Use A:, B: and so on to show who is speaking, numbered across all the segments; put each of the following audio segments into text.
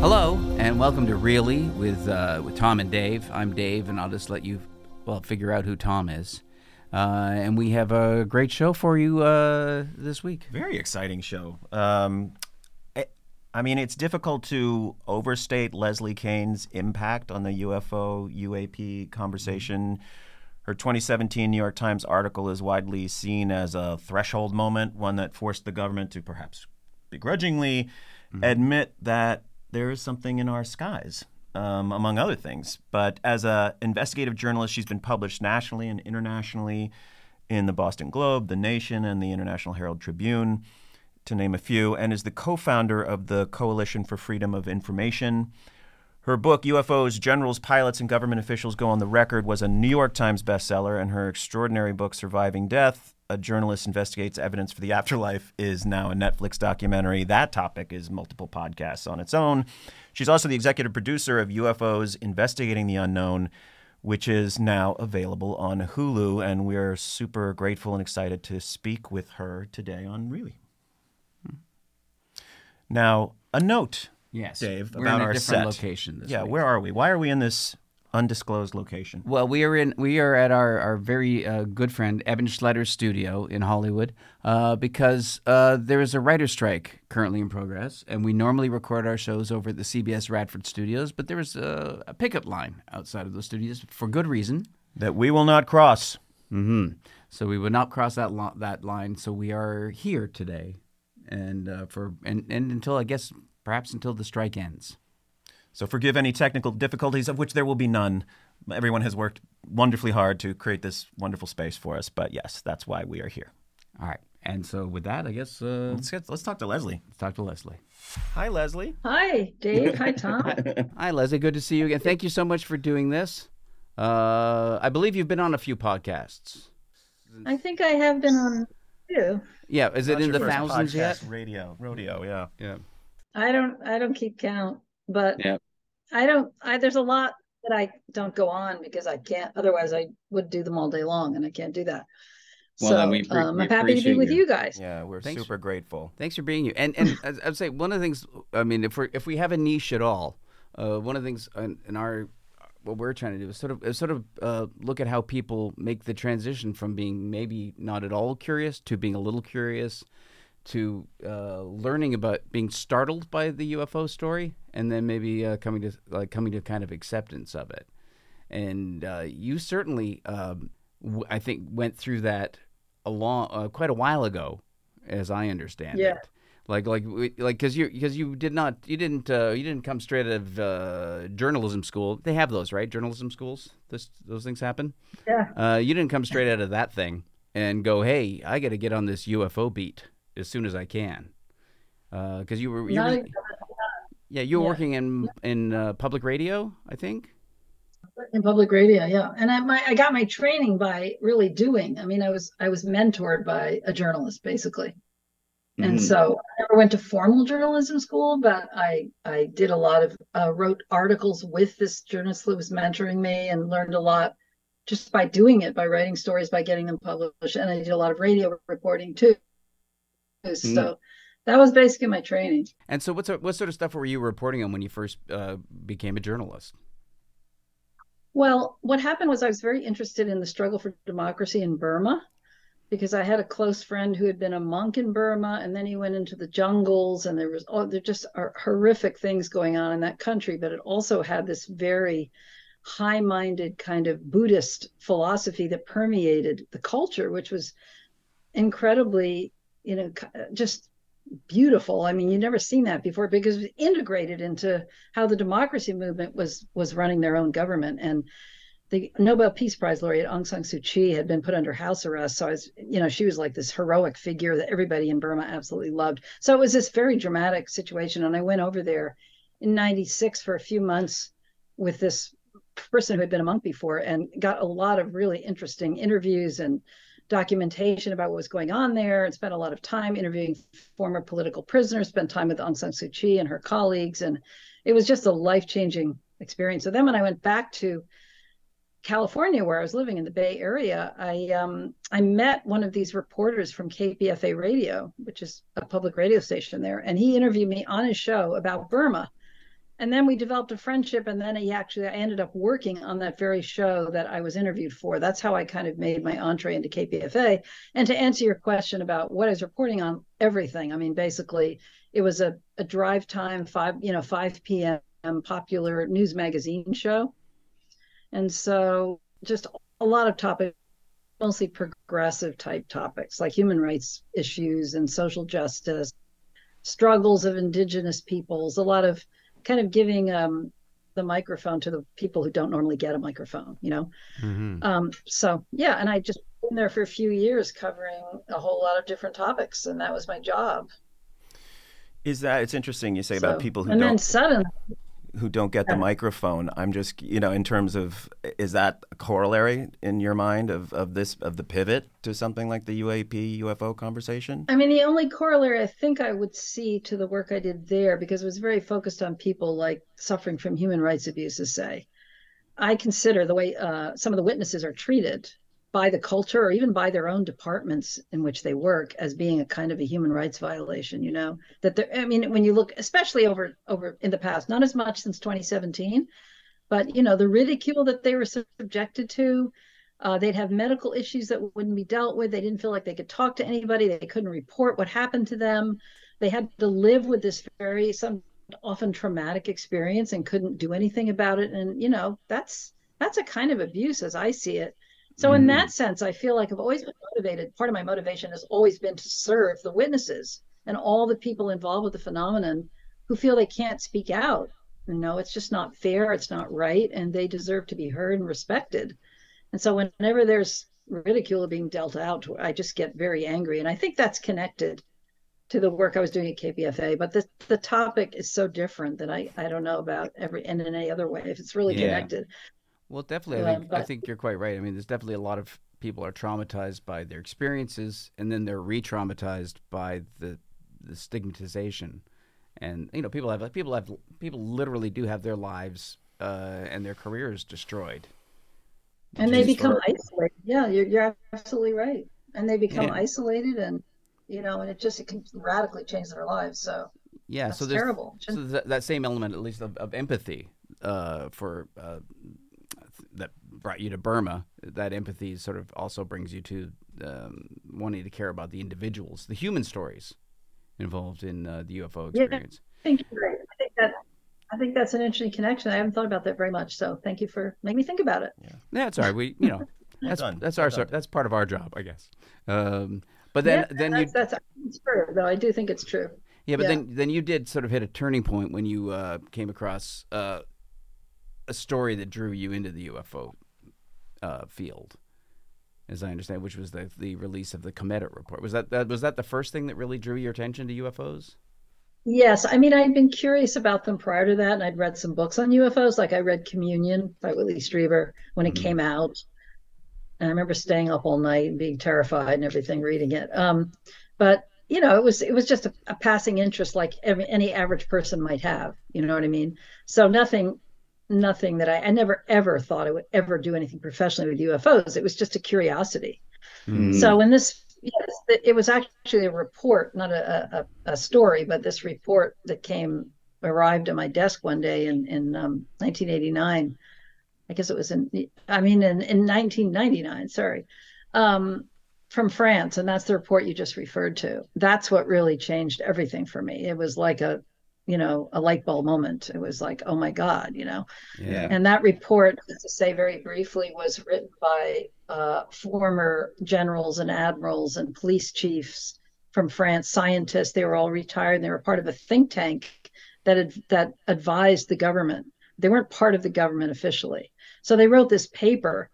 A: Hello, and welcome to Really with uh, with Tom and Dave. I'm Dave, and I'll just let you well figure out who Tom is. Uh, and we have a great show for you uh, this week.
B: Very exciting show. Um, I- I mean, it's difficult to overstate Leslie Kean's impact on the UFO UAP conversation. Her 2017 New York Times article is widely seen as a threshold moment, one that forced the government to perhaps begrudgingly admit that there is something in our skies, um, among other things. But as a investigative journalist, she's been published nationally and internationally in the Boston Globe, the Nation, and the International Herald Tribune, to name a few, and is the co-founder of the Coalition for Freedom of Information. Her book, UFOs, Generals, Pilots, and Government Officials Go on the Record, was a New York Times bestseller, and her extraordinary book, Surviving Death, A Journalist Investigates Evidence for the Afterlife, is now a Netflix documentary. That topic is multiple podcasts on its own. She's also the executive producer of UFOs Investigating the Unknown, which is now available on Hulu, and we're super grateful and excited to speak with her today on Really. Now, a note
A: Yes,
B: Dave,
A: we're
B: about our
A: different
B: set.
A: location this
B: yeah,
A: week.
B: where are we? Why are we in this undisclosed location?
A: Well, we are in we are at our our very uh, good friend Evan Schletter's studio in Hollywood uh, because uh, there is a writer's strike currently in progress, and we normally record our shows over at the CBS Radford studios, but there is a, a pickup line outside of those studios for good reason.
B: That we will not cross.
A: hmm So we would not cross that lo- that line. So we are here today, and uh, for and, and until I guess perhaps until the strike ends.
B: So forgive any technical difficulties, of which there will be none. Everyone has worked wonderfully hard to create this wonderful space for us. But yes, that's why we are here.
A: All right. And so with that, I guess uh,
B: Let's get, let's talk to Leslie.
A: let's talk to Leslie.
B: Hi, Leslie.
C: Hi, Dave. Hi, Tom.
A: Hi, Leslie. Good to see you again. Thank you so much for doing this. Uh, I believe you've been on a few podcasts.
C: I think I have been on two.
A: Yeah, is it
B: That's
A: in the
B: first
A: thousands yet?
B: podcast, Radio, rodeo, yeah.
A: Yeah.
C: I don't. I don't keep count, but
A: Yeah.
C: I don't. I there's a lot that I don't go on because I can't. Otherwise, I would do them all day long, and I can't do that.
A: Well,
C: so
A: then we appre-
C: um,
A: we
C: I'm happy to be with
A: you.
C: you guys.
B: Yeah, we're
A: Thanks.
B: super grateful.
A: Thanks for being here. And and I'd say one of the things. I mean, if we if we have a niche at all, uh, one of the things in, in our what we're trying to do is sort of is sort of uh, look at how people make the transition from being maybe not at all curious to being a little curious to uh, learning about being startled by the UFO story and then maybe uh, coming to like coming to kind of acceptance of it. And uh, you certainly, um, w- I think, went through that a long, uh, quite a while ago, as I understand
C: Yeah.
A: it. Like, like, like, because you, because you did not, you didn't, uh, you didn't come straight out of uh, journalism school. They have those, right? Journalism schools. This, those things happen.
C: Yeah.
A: Uh, you didn't come straight out of that thing and go, "Hey, I got to get on this UFO beat as soon as I can," because you were, you were yeah, you were
C: Yeah.
A: working in in uh, public radio, I think.
C: in public radio yeah and i my i got my training by really doing i mean i was i was mentored by a journalist basically and
A: Mhm.
C: so i never went to formal journalism school but i i did a lot of uh, wrote articles with this journalist who was mentoring me and learned a lot just by doing it by writing stories by getting them published and i did a lot of radio reporting too so that was basically my training.
A: And so, what sort, what sort of stuff were you reporting on when you first uh, became a journalist?
C: Well, what happened was I was very interested in the struggle for democracy in Burma because I had a close friend who had been a monk in Burma and then he went into the jungles and there was oh there just are horrific things going on in that country but it also had this very high-minded kind of Buddhist philosophy that permeated the culture which was incredibly you know uh, just beautiful. I mean, you've never seen that before because it was integrated into how the democracy movement was was running their own government. And the Nobel Peace Prize laureate Aung San Suu Kyi had been put under house arrest. So I was, you know, she was like this heroic figure that everybody in Burma absolutely loved. So it was this very dramatic situation. And I went over there in 96 for a few months with this person who had been a monk before and got a lot of really interesting interviews and documentation about what was going on there and spent a lot of time interviewing former political prisoners, spent time with Aung San Suu Kyi and her colleagues. And it was just a life changing experience. So then when I went back to California, where I was living in the Bay Area, I um, I met one of these reporters from KPFA Radio, which is a public radio station there, and he interviewed me on his show about Burma. And then we developed a friendship, and then he actually I ended up working on that very show that I was interviewed for. That's how I kind of made my entree into KPFA. And to answer your question about what I was reporting on, everything. I mean, basically, it was a, a drive time five, you know, five p.m. popular news magazine show, and so just a lot of topics, mostly progressive type topics like human rights issues and social justice, struggles of indigenous peoples, a lot of kind of giving um, the microphone to the people who don't normally get a microphone, you know?
A: Mm-hmm.
C: Um, so, yeah, and I just been there for a few years covering a whole lot of different topics, and that was my job.
B: Is that it's interesting you say about people who
C: and then
B: don't
C: suddenly,
B: who don't get the microphone. I'm just you know in terms of is that a corollary in your mind of, of this of the pivot to something like the UAP UFO conversation?
C: I mean, the only corollary I think I would see to the work I did there, because it was very focused on people like suffering from human rights abuses, say, I consider the way uh, some of the witnesses are treated by the culture or even by their own departments in which they work as being a kind of a human rights violation you know? That there i mean when you look especially over over in the past not as much since 2017 but you know the ridicule that they were subjected to uh, they'd have medical issues that wouldn't be dealt with. They didn't feel like they could talk to anybody. They couldn't report what happened to them. They had to live with this very some often traumatic experience and couldn't do anything about it. And you know that's that's a kind of abuse as i see it so in that mm. sense i feel like i've always been motivated part of my motivation has always been to serve the witnesses and all the people involved with the phenomenon who feel they can't speak out you know it's just not fair it's not right and they deserve to be heard and respected and so whenever there's ridicule being dealt out i just get very angry and i think that's connected to the work I was doing at KPFA, but the the topic is so different that I I don't know about every and in any other way if it's really
A: Yeah.
C: connected.
A: Well, definitely, I think I think you're quite right. I mean, there's definitely a lot of people are traumatized by their experiences, and then they're re-traumatized by the the stigmatization, and you know, people have people have people literally do have their lives uh, and their careers destroyed.
C: And they become isolated. Yeah, you're you're absolutely right. And they become
A: Yeah.
C: isolated and you know, and it just it can radically change their lives. So
A: Yeah,
C: That's
A: so
C: terrible.
A: so that, that same element, at least of, of empathy, uh, for uh, brought you to Burma. That empathy sort of also brings you to um, wanting to care about the individuals, the human stories involved in uh, the UFO
C: Yeah.
A: experience.
C: thank you. Ray. I think that I think that's an interesting connection. I haven't thought about that very much. So thank you for making me think about it.
A: Yeah, it's all right. We, you know, that's
B: done.
A: that's our
B: done.
A: that's part of our job, I guess. Um, but then
C: yeah,
A: then you
C: that's, that's it's true, though. I do think it's true.
A: Yeah, but
C: Yeah.
A: then then you did sort of hit a turning point when you uh, came across uh, a story that drew you into the UFO uh, field, as I understand, which was the the release of the Cometa report. Was that, that was that the first thing that really drew your attention to UFOs?
C: Yes, I mean I'd been curious about them prior to that, and I'd read some books on UFOs. Like I read Communion by Whitley Strieber when it mm-hmm. came out, and I remember staying up all night and being terrified and everything reading it. Um, but you know, it was it was just a, a passing interest like every, any average person might have. You know what I mean? So nothing, nothing that I, I never ever thought I would ever do anything professionally with UFOs. It was just a curiosity. Mm. So when this, yes, it was actually a report, not a, a, a story, but this report that came arrived at my desk one day in in um, 1989. I guess it was in, I mean, in, in 1999. Sorry. Um, from France, and that's the report you just referred to. That's what really changed everything for me. It was like a, you know, a light bulb moment. It was like, oh my God, you know. Yeah. And that report, to say very briefly, was written by uh, former generals and admirals and police chiefs from France, scientists. They were all retired. And they were part of a think tank that ad- that advised the government. They weren't part of the government officially. So they wrote this paper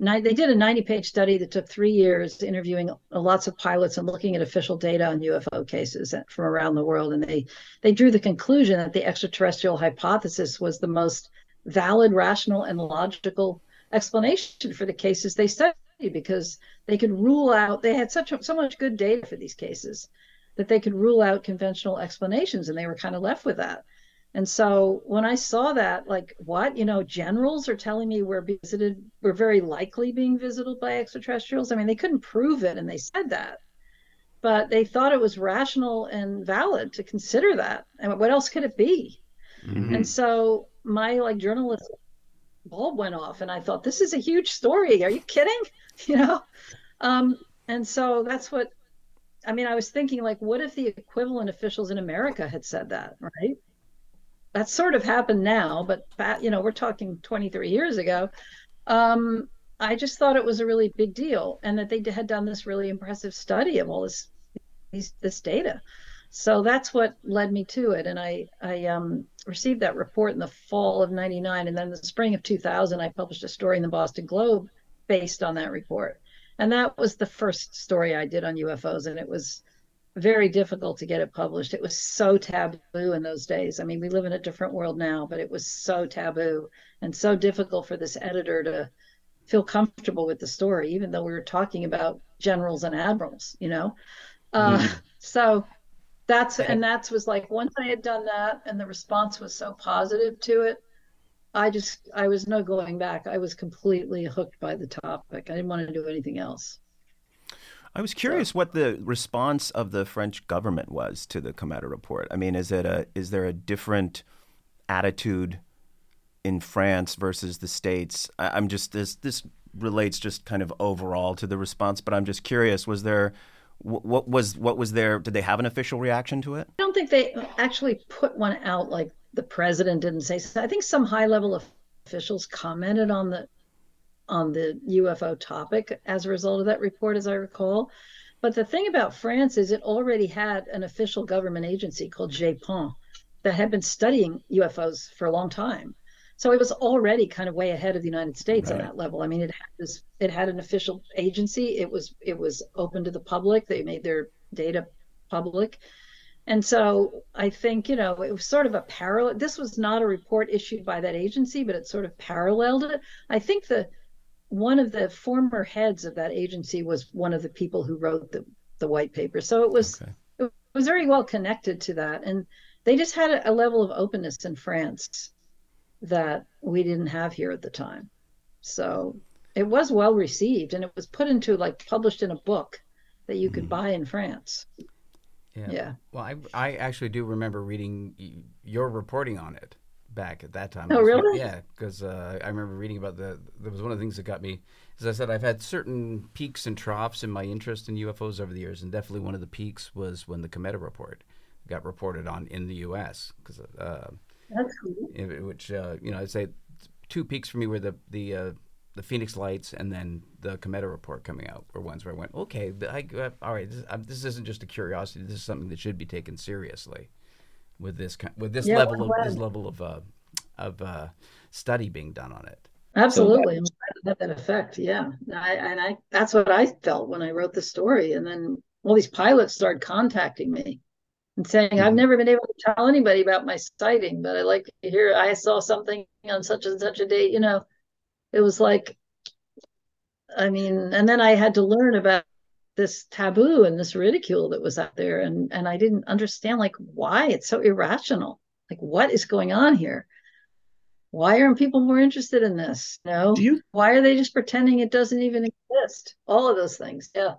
C: they did a 90 page study that took three years interviewing uh, lots of pilots and looking at official data on UFO cases from around the world. And they, they drew the conclusion that the extraterrestrial hypothesis was the most valid, rational, and logical explanation for the cases they studied because they could rule out, they had such so much good data for these cases that they could rule out conventional explanations. And they were kind of left with that. And so when I saw that, like, what, you know, generals are telling me we're visited, we're very likely being visited by extraterrestrials. I mean, they couldn't prove it, and they said that, but they thought it was rational and valid to consider that. And what else could it be? Mm-hmm. And so my like journalist bulb went off, and I thought, this is a huge story. Are you kidding? You know? Um, and so that's what I mean, I was thinking, like, what if the equivalent officials in America had said that, right? That's sort of happened now, but you know, we're talking 23 years ago. Um, I just thought it was a really big deal, and that they had done this really impressive study of all this these, this data. So that's what led me to it, and I I um, received that report in the fall of '99, and then the spring of 2000, I published a story in the Boston Globe based on that report, and that was the first story I did on UFOs, and it was very difficult to get it published. It was so taboo in those days. I mean, we live in a different world now, but it was so taboo and so difficult for this editor to feel comfortable with the story, even though we were talking about generals and admirals, you know? Uh, mm. So that's, and that's was like, once I had done that and the response was so positive to it, I just, I was no going back. I was completely hooked by the topic. I didn't want to do anything else.
B: I was curious what the response of the French government was to the Cometa report. I mean, is it a is there a different attitude in France versus the states? I, am just this this relates just kind of overall to the response, but I'm just curious. Was there what was what was there? Did they have an official reaction to it?
C: I don't think they actually put one out like the president didn't say. So I think some high level officials commented on the on the UFO topic as a result of that report, as I recall. But the thing about France is it already had an official government agency called GEPAN that had been studying UFOs for a long time. So it was already kind of way ahead of the United States right. on that level. I mean, it had this, it had an official agency. It was it was open to the public. They made their data public. And so I think, you know, it was sort of a parallel. This was not a report issued by that agency, but it sort of paralleled it. I think the one of the former heads of that agency was one of the people who wrote the, the white paper. So it was okay. it was very well connected to that. And they just had a, level of openness in France that we didn't have here at the time. So it was well received and it was put into like published in a book that you could mm. buy in France.
A: Yeah. yeah. Well, I, I actually do remember reading your reporting on it back at that time.
C: Oh, really?
A: Yeah, because uh, I remember reading about the. That was one of the things that got me. As I said, I've had certain peaks and troughs in my interest in UFOs over the years, and definitely one of the peaks was when the Cometa report got reported on in the U.S. Because uh,
C: that's cool.
A: Which uh, you know, I'd say two peaks for me were the the uh, the Phoenix Lights and then the Cometa report coming out were ones where I went, okay, I, uh, all right, this, this, isn't just a curiosity. This is something that should be taken seriously with this with this yeah, level of this level of uh, of uh, study being done on it.
C: Absolutely, so that, that effect. Yeah, I, and I that's what I felt when I wrote the story, and then all these pilots started contacting me, and saying, mm-hmm. I've never been able to tell anybody about my sighting, but I like to hear I saw something on such and such a date. You know, it was like, I mean, and then I had to learn about this taboo and this ridicule that was out there. And and I didn't understand like why it's so irrational. Like what is going on here? Why aren't people more interested in this? No know? you why are they just pretending it doesn't even exist? All of those things. Yeah.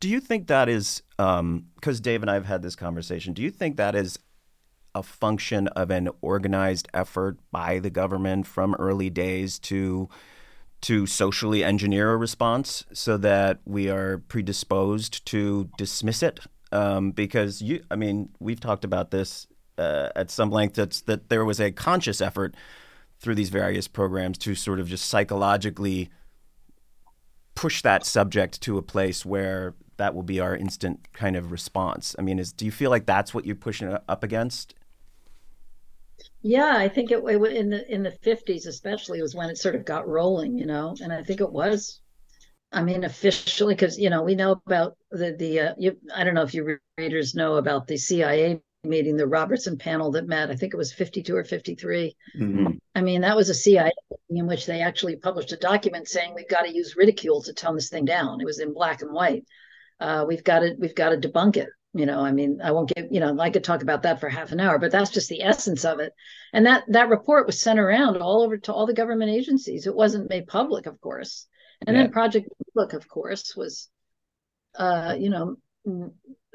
B: Do you think that is um because Dave and I have had this conversation do you think that is a function of an organized effort by the government from early days to to socially engineer a response so that we are predisposed to dismiss it. Um, because you, I mean, we've talked about this uh, at some length. That's that there was a conscious effort through these various programs to sort of just psychologically push that subject to a place where that will be our instant kind of response. I mean, is do you feel like that's what you're pushing up against
C: yeah, I think it, it in the in the fifties, especially, was when it sort of got rolling, you know. And I think it was, I mean, officially, because you know we know about the the uh, you, I don't know if you readers know about the CIA meeting, the Robertson panel that met. I think it was fifty two or fifty three. mm mm-hmm. I mean, that was a CIA meeting in which they actually published a document saying we've got to use ridicule to tone this thing down. It was in black and white. Uh, we've got to we've got to debunk it you know i mean i won't get you know i could talk about that for half an hour but that's just the essence of it. And that that report was sent around all over to all the government agencies. It wasn't made public of course. And yeah. then project book of course was uh you know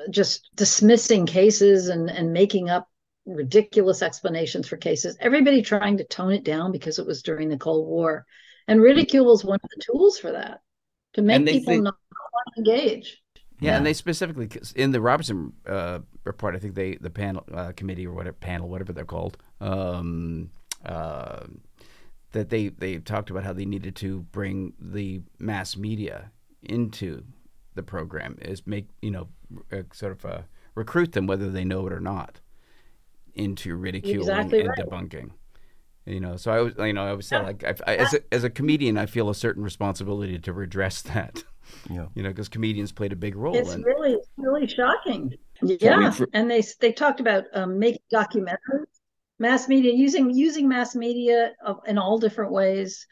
C: just dismissing cases and and making up ridiculous explanations for cases everybody trying to tone it down because it was during the cold war. And ridicule was one of the tools for that to make people think- not engage
A: yeah, yeah, and they specifically in the Robertson uh, report, I think they the panel uh, committee or whatever panel, whatever they're called, um, uh, that they they talked about how they needed to bring the mass media into the program, is make you know uh, sort of uh, recruit them whether they know it or not into ridiculing exactly and, right. debunking. You know, so I was, you know, I was saying like, I, I, as a as a comedian, I feel a certain responsibility to redress that. Yeah. You know, because comedians played a big role.
C: It's
A: in...
C: really, really shocking. Yeah, for... and they they talked about um, making documentaries, mass media using using mass media in all different ways,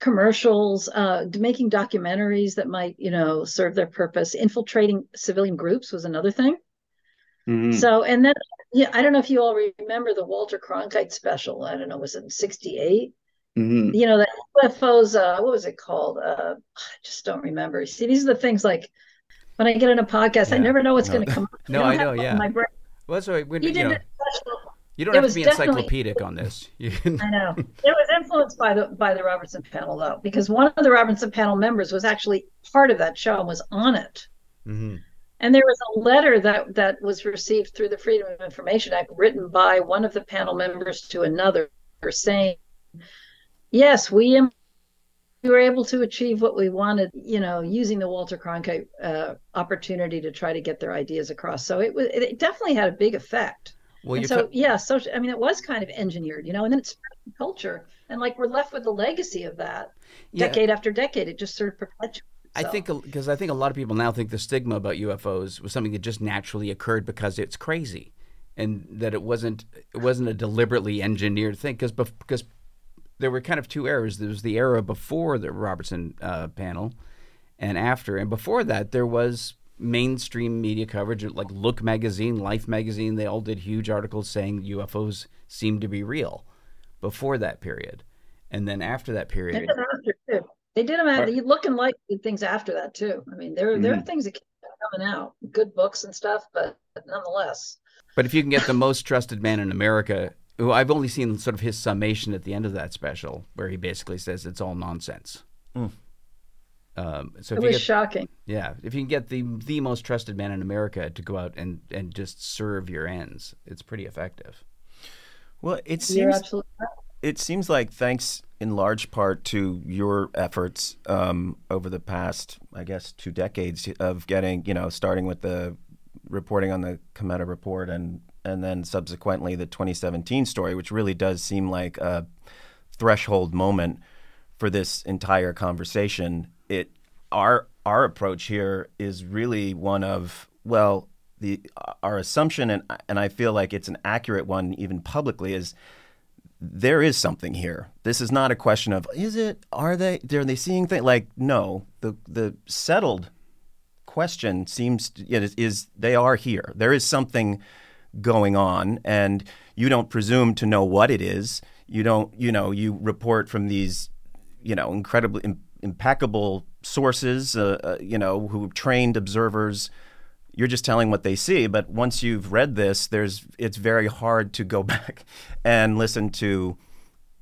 C: commercials, uh, making documentaries that might you know serve their purpose. Infiltrating civilian groups was another thing. Mm-hmm. So, and then yeah, I don't know if you all remember the Walter Cronkite special. I don't know, was it '68? Mm-hmm. You know, the UFOs, uh, what was it called? Uh, I just don't remember. See, these are the things like when I get on a podcast, yeah. I never know what's no. going to come. Up.
A: no, I, I know, yeah. My brain. Well, that's right. When, you, you, know, you don't have to be encyclopedic on this.
C: I know. It was influenced by the by the Robertson panel though, because one of the Robertson panel members was actually part of that show and was on it. Mm-hmm. And there was a letter that that was received through the Freedom of Information Act, written by one of the panel members to another, saying yes, we we were able to achieve what we wanted, you know, using the Walter Cronkite uh, opportunity to try to get their ideas across. So it was it definitely had a big effect. Well, so ta- yeah, so I mean, it was kind of engineered, you know, and then it's culture, and like we're left with the legacy of that, yeah. decade after decade. It just sort of perpetuates.
A: I think because I think a lot of people now think the stigma about UFOs was something that just naturally occurred because it's crazy, and that it wasn't it wasn't a deliberately engineered thing because because there were kind of two eras. There was the era before the Robertson uh, panel, and after. And before that, there was mainstream media coverage, like Look magazine, Life magazine. They all did huge articles saying UFOs seemed to be real. Before that period, and then after that period,
C: they did, after too. They did them after. Look and Life did things after that too. I mean, there mm-hmm. there are mm-hmm. things that keep coming out, good books and stuff, but, but nonetheless.
A: But if you can get the most trusted man in America who I've only seen sort of his summation at the end of that special, where he basically says it's all nonsense. Mm.
C: Um, so it was get, shocking.
A: Yeah, if you can get the the most trusted man in America to go out and and just serve your ends, it's pretty effective.
B: Well, it seems it seems like thanks in large part to your efforts um, over the past, I guess, two decades of getting you know starting with the reporting on the Cometa report and and then subsequently the 2017 story, which really does seem like a threshold moment for this entire conversation. It our our approach here is really one of well, the our assumption, and and I feel like it's an accurate one, even publicly, is there is something here. This is not a question of is it? Are they? Are they seeing things? Like no, the the settled question seems to, is, is they are here. There is something going on, and you don't presume to know what it is. You don't. You know. You report from these, you know, incredibly Im- impeccable sources. Uh, uh, you know, who trained observers you're just telling what they see. But once you've read this, there's it's very hard to go back and listen to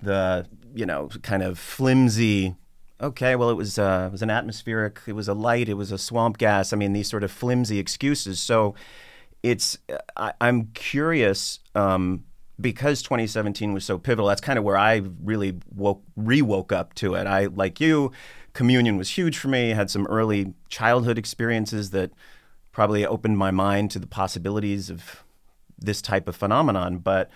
B: the you know kind of flimsy. Okay, well, it was uh, it was an atmospheric, it was a light, it was a swamp gas. I mean, these sort of flimsy excuses. So it's I, am curious um, because 2017 was so pivotal. That's kind of where I really woke re-woke up to it. I like you, communion was huge for me. Had some early childhood experiences that probably opened my mind to the possibilities of this type of phenomenon. But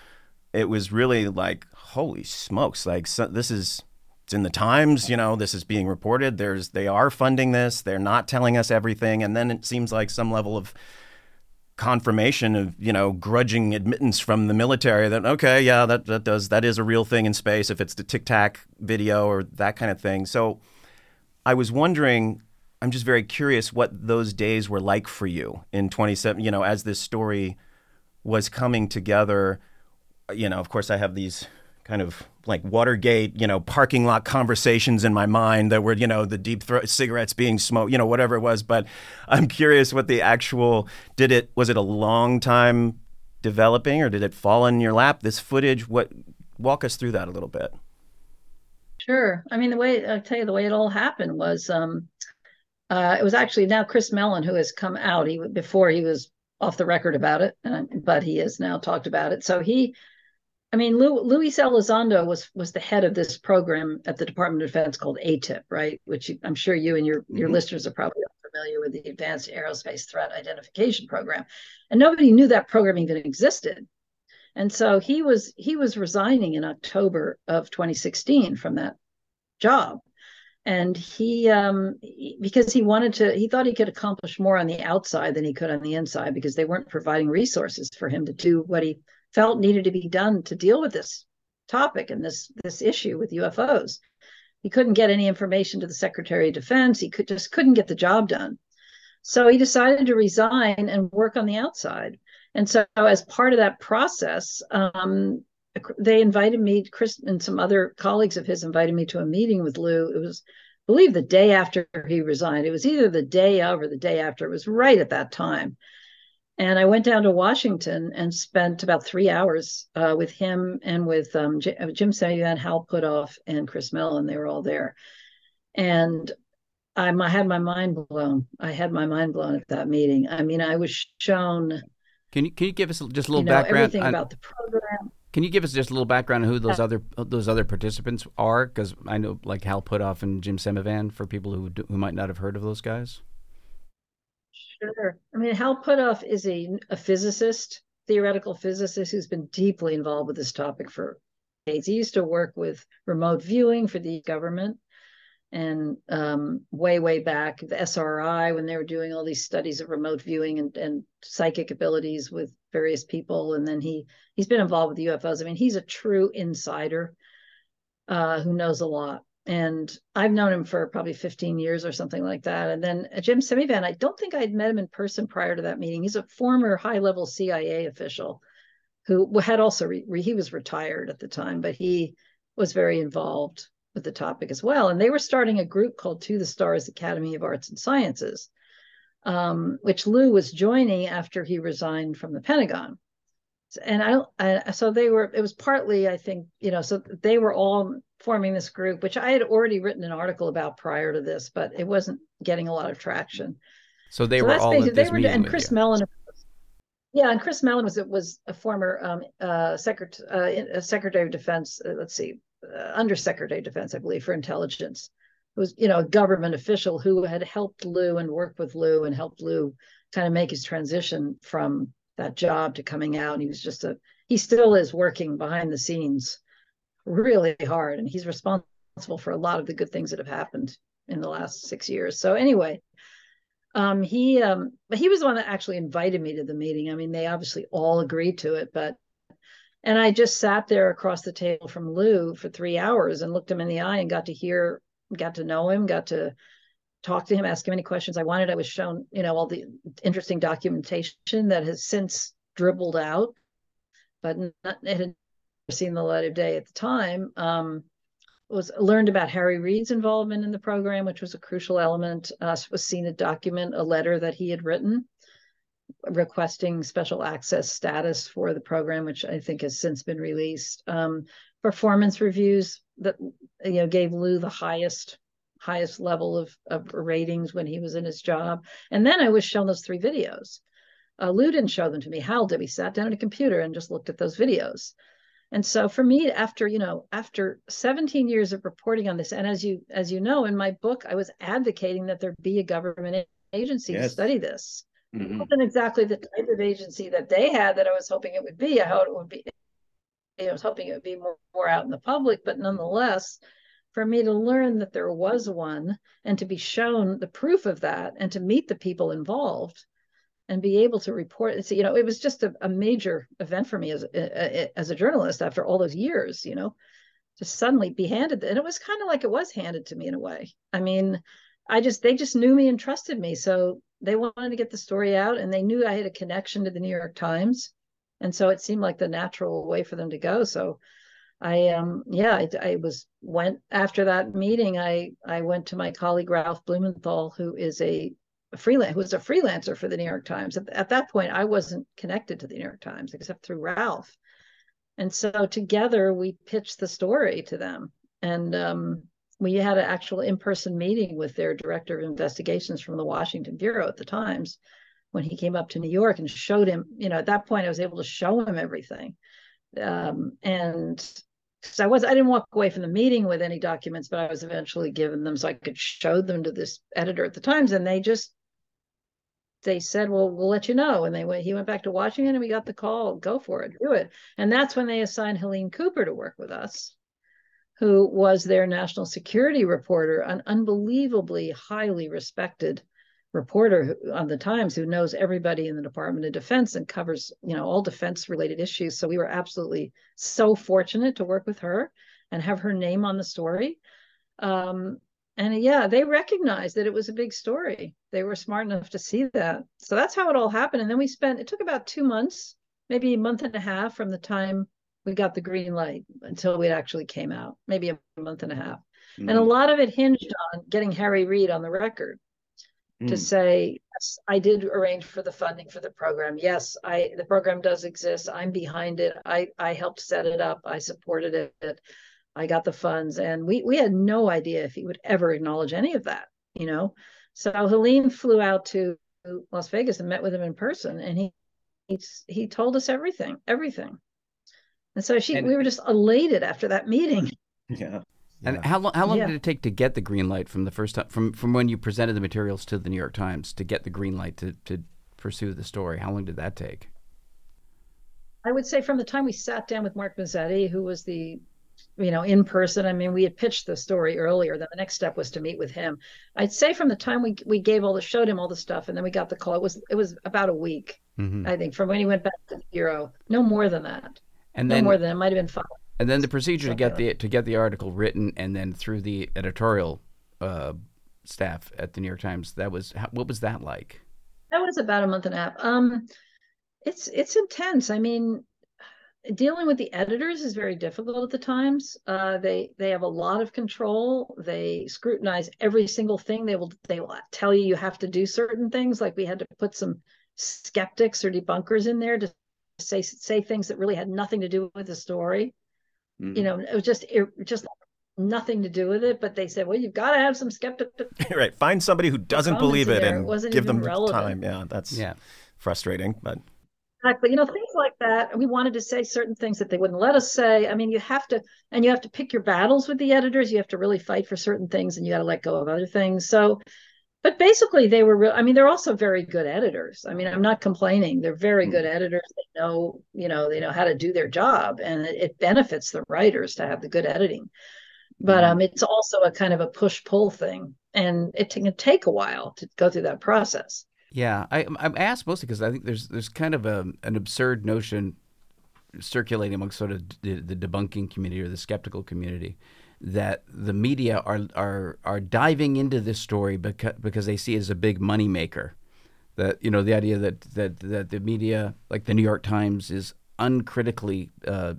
B: it was really like, holy smokes! Like so, this is it's in the Times. You know, this is being reported. There's they are funding this. They're not telling us everything, and then it seems like some level of confirmation of you know grudging admittance from the military that okay yeah that that does that is a real thing in space if it's the tic tac video or that kind of thing so i was wondering I'm just very curious what those days were like for you in 27. You know, as this story was coming together. You know, of course, I have these kind of like Watergate, you know, parking lot conversations in my mind that were, you know, the deep throat cigarettes being smoked, you know, whatever it was. But I'm curious what the actual did it was it a long time developing or did it fall in your lap? This footage, what walk us through that a little bit.
C: Sure. I mean, the way I'll tell you the way it all happened was um, uh, it was actually now Chris Mellon who has come out. He before he was off the record about it, but he has now talked about it. So he, I mean, Lu, Luis Elizondo was was the head of this program at the Department of Defense called ATIP, right? Which I'm sure you and your your mm-hmm. listeners are probably familiar with the Advanced Aerospace Threat Identification Program, and nobody knew that program even existed. And so he was he was resigning in October of 2016 from that job and he um because he wanted to he thought he could accomplish more on the outside than he could on the inside because they weren't providing resources for him to do what he felt needed to be done to deal with this topic and this this issue with UFOs he couldn't get any information to the secretary of defense he could just couldn't get the job done so he decided to resign and work on the outside and so as part of that process um, they invited me, Chris and some other colleagues of his invited me to a meeting with Lou. It was, I believe, the day after he resigned. It was either the day of or the day after. It was right at that time. And I went down to Washington and spent about three hours uh, with him and with um, J- uh, Jim Semivan, Hal Puthoff, and Chris Mellon. They were all there. And I, I had my mind blown. I had my mind blown at that meeting. I mean, I was shown.
A: Can you can you give us just a little you know, background?
C: Everything on, about the program.
A: Can you give us just a little background on who those other those other participants are? Because I know like Hal Puthoff and Jim Semivan for people who who might not have heard of those guys.
C: Sure. I mean, Hal Puthoff is a, a physicist, theoretical physicist who's been deeply involved with this topic for decades. He used to work with remote viewing for the government and um, way way back the SRI when they were doing all these studies of remote viewing and, and psychic abilities with various people and then he he's been involved with UFOs I mean he's a true insider uh, who knows a lot and I've known him for probably 15 years or something like that and then Jim Semivan I don't think I'd met him in person prior to that meeting he's a former high level CIA official who had also re, he was retired at the time but he was very involved with the topic as well. And they were starting a group called To the Stars Academy of Arts and Sciences, um, which Lou was joining after he resigned from the Pentagon. And I, I, so they were, it was partly, I think, you know, so they were all forming this group, which I had already written an article about prior to this, but it wasn't getting a lot of traction.
A: So they so were all at this
C: were,
A: meeting
C: and Chris Mellon, yeah, and Chris Mellon was was a former um, uh, secretary, uh, secretary of defense. Uh, let's see, uh, Undersecretary of Defense, I believe, for intelligence, who was, you know, a government official who had helped Lou and worked with Lou and helped Lou kind of make his transition from that job to coming out. And he was just a, he still is working behind the scenes really hard. And he's responsible for a lot of the good things that have happened in the last six years. So, anyway, Um, he um, he was the one that actually invited me to the meeting. I mean, they obviously all agreed to it, but and I just sat there across the table from Lou for three hours and looked him in the eye and got to hear, got to know him, got to talk to him, ask him any questions I wanted. I was shown, you know, all the interesting documentation that has since dribbled out, but not, it had seen the light of day at the time. Um, was learned about Harry Reid's involvement in the program, which was a crucial element. Uh, was seen a document, a letter that he had written requesting special access status for the program, which I think has since been released. Um, performance reviews that you know gave Lou the highest highest level of, of ratings when he was in his job. And then I was shown those three videos. Uh, Lou didn't show them to me. Hal did. We sat down at a computer and just looked at those videos. And so for me, after you know, after 17 years of reporting on this, and as you as you know, in my book, I was advocating that there be a government agency yes. to study this. Mm-hmm. It wasn't exactly the type of agency that they had that I was hoping it would be. I hope it would be. I was hoping it would be more, more out in the public, but nonetheless, for me to learn that there was one and to be shown the proof of that and to meet the people involved and be able to report so, you know it was just a, a major event for me as a, as a journalist after all those years you know to suddenly be handed and it was kind of like it was handed to me in a way. I mean i just they just knew me and trusted me so they wanted to get the story out and they knew i had a connection to the new york times and so it seemed like the natural way for them to go. So I um yeah I, I, was went after that meeting I I went to my colleague Ralph Blumenthal who is a, a freelance who was a freelancer for the New York Times. At, at that point I wasn't connected to the New York Times except through Ralph. And so together we pitched the story to them. And um, we had an actual in-person meeting with their director of investigations from the Washington bureau at the Times when he came up to New York and showed him you know at that point I was able to show him everything. Um, and because I was I didn't walk away from the meeting with any documents, but I was eventually given them so I could show them to this editor at the Times, and they just they said, "Well, we'll let you know." And they went. He went back to Washington, and we got the call. Go for it, do it. And that's when they assigned Helene Cooper to work with us, who was their national security reporter, an unbelievably highly respected reporter on the Times who knows everybody in the Department of Defense and covers, you know, all defense related issues. So we were absolutely so fortunate to work with her and have her name on the story. Um, and yeah, they recognized that it was a big story. They were smart enough to see that. So that's how it all happened. And then we spent, it took about two months, maybe a month and a half from the time we got the green light until we actually came out, maybe a month and a half. Mm-hmm. And a mm. lot of it hinged on getting Harry Reid on the record to mm. say yes, I did arrange for the funding for the program. Yes, I the program does exist. I'm behind it. I I helped set it up. I supported it. I got the funds, and we we had no idea if he would ever acknowledge any of that. You know, so Helene flew out to Las Vegas and met with him in person, and he he he told us everything, everything. And so she and, we were just elated after that meeting.
B: Yeah.
A: And yeah. how long how long yeah. did it take to get the green light from the first time from from when you presented the materials to the New York Times to get the green light to to pursue the story? How long did that take?
C: I would say from the time we sat down with Mark Mazzetti, who was the you know in person i mean we had pitched the story earlier then the next step was to meet with him i'd say from the time we we gave all the showed him all the stuff and then we got the call it was it was about a week mm-hmm. i think from when he went back to the bureau no more than that and no then, more than it might have been five
A: and then the procedure to get the to get the article written and then through the editorial uh, staff at the New York Times. That was what was that like?
C: That was about a month and a half. Um, it's it's intense. I mean, dealing with the editors is very difficult at the Times. Uh, they they have a lot of control. They scrutinize every single thing. They will they will tell you you have to do certain things. Like we had to put some skeptics or debunkers in there to say say things that really had nothing to do with the story. Mm-hmm. You know, it was just it just nothing to do with it. But they said, well, you've got to have some skeptic.
B: right. Find somebody who doesn't believe it and give them relevant. time. Yeah, that's
A: yeah
B: frustrating, but.
C: Exactly. You know, things like that. We wanted to say certain things that they wouldn't let us say. I mean, you have to, and you have to pick your battles with the editors. You have to really fight for certain things and you got to let go of other things. So but basically they were real i mean they're also very good editors i mean i'm not complaining they're very hmm. good editors they know you know they know how to do their job and it, it benefits the writers to have the good editing but hmm. um it's also a kind of a push pull thing and it can take a while to go through that process.
A: Yeah, I, I'm asked mostly because I think there's there's kind of a, an absurd notion circulating amongst sort of the, the debunking community or the skeptical community that the media are are are diving into this story because because they see it as a big money maker. That you know the idea that that that the media, like the New York Times, is uncritically uh,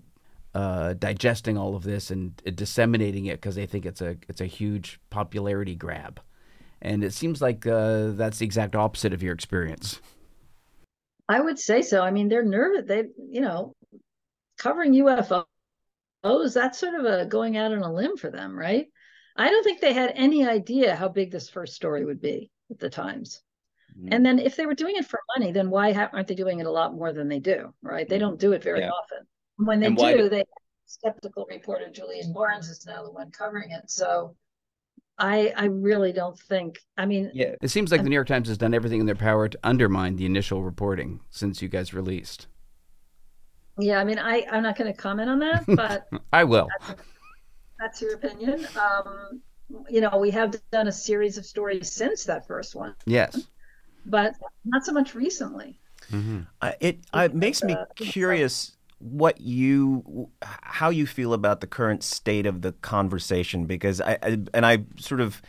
A: uh, digesting all of this and disseminating it because they think it's a it's a huge popularity grab. And it seems like uh, that's the exact opposite of your experience.
C: I would say so. I mean, they're nervous. They, you know, covering UFOs, that's sort of a going out on a limb for them, right? I don't think they had any idea how big this first story would be at the Times. Mm-hmm. And then if they were doing it for money, then why aren't they doing it a lot more than they do, right? They don't do it very yeah. often. When they do, they skeptical reporter Julian Barnes is now the one covering it. So I I really don't think. I mean,
A: yeah, it seems like the New York Times has done everything in their power to undermine the initial reporting since you guys released.
C: Yeah, I mean, I I'm not going to comment on that, but
A: I will.
C: That's, that's your opinion. Um, you know, we have done a series of stories since that first one.
A: Yes,
C: but not so much recently.
B: Mm-hmm. Uh, it uh, it makes me curious what you how you feel about the current state of the conversation because I, I, and I sort of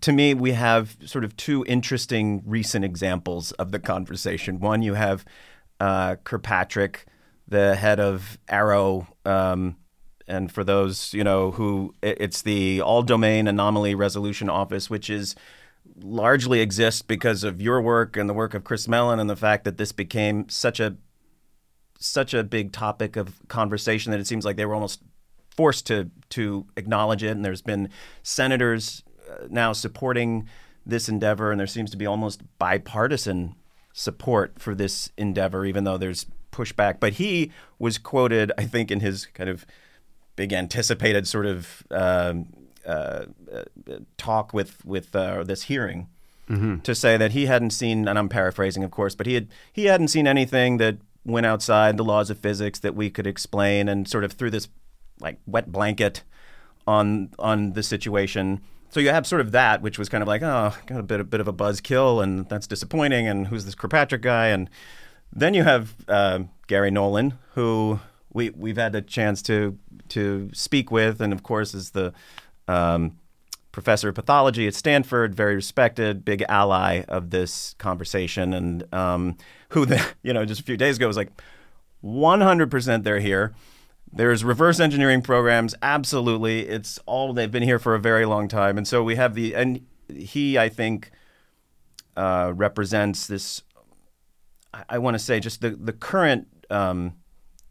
B: to me we have sort of two interesting recent examples of the conversation. One you have uh, Kirkpatrick, the head of AARO. um, and for those you know who it's the All Domain Anomaly Resolution Office, which is largely exists because of your work and the work of Chris Mellon and the fact that this became such a such a big topic of conversation that it seems like they were almost forced to to acknowledge it. And there's been senators uh, now supporting this endeavor, and there seems to be almost bipartisan support for this endeavor, even though there's pushback. But he was quoted, I think, in his kind of big anticipated sort of um, uh, uh, talk with with uh, this hearing. Mm-hmm. To say that he hadn't seen, and I'm paraphrasing, of course, but he had he hadn't seen anything that went outside the laws of physics that we could explain and sort of threw this like wet blanket on on the situation. So you have sort of that, which was kind of like, oh, got a bit a bit of a buzzkill, and that's disappointing. And who's this Kirkpatrick guy? And then you have uh, Garry Nolan, who we we've had a chance to to speak with, and of course is the um, professor of pathology at Stanford, very respected, big ally of this conversation, and um, who, the, you know, just a few days ago was like, 100% they're here. There's reverse engineering programs, absolutely. It's all they've been here for a very long time, and so we have the and he, I think, uh, represents this. I, I want to say just the the current. Um,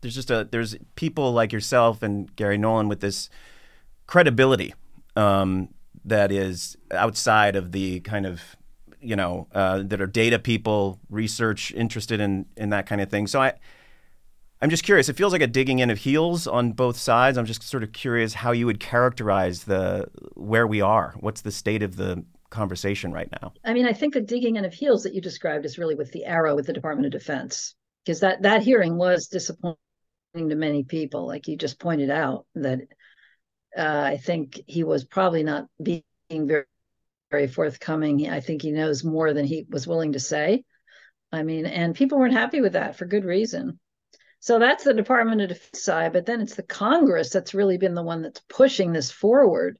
B: there's just a there's people like yourself and Garry Nolan with this credibility um, that is outside of the kind of you know uh, that are data people, research interested in in that kind of thing. So I. I'm just curious. It feels like a digging in of heels on both sides. I'm just sort of curious how you would characterize the where we are. What's the state of the conversation right now?
C: I mean, I think the digging in of heels that you described is really with the AARO with the Department of Defense, because that that hearing was disappointing to many people, like you just pointed out. That uh, I think he was probably not being very, very forthcoming. I think he knows more than he was willing to say. I mean, and people weren't happy with that for good reason. So that's the Department of Defense side, but then it's the Congress that's really been the one that's pushing this forward.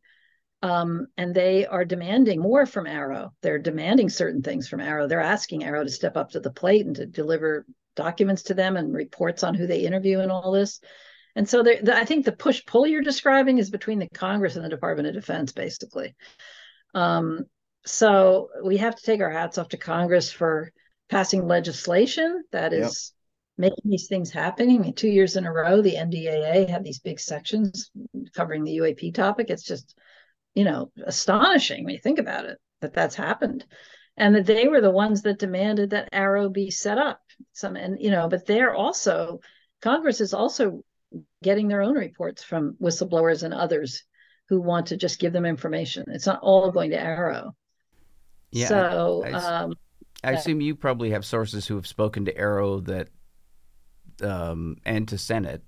C: Um, and they are demanding more from AARO. They're demanding certain things from AARO. They're asking AARO to step up to the plate and to deliver documents to them and reports on who they interview and all this. And so the, I think the push pull you're describing is between the Congress and the Department of Defense, basically. Um, so we have to take our hats off to Congress for passing legislation that is yep. making these things happen. I mean, two years in a row, the NDAA had these big sections covering the UAP topic. It's just, you know, astonishing when you think about it that that's happened. And that they were the ones that demanded that AARO be set up. Some and you know, but they're also Congress is also getting their own reports from whistleblowers and others who want to just give them information. It's not all going to AARO.
A: Yeah.
C: So
A: I, I,
C: um,
A: I assume you probably have sources who have spoken to AARO that, um, and to Senate,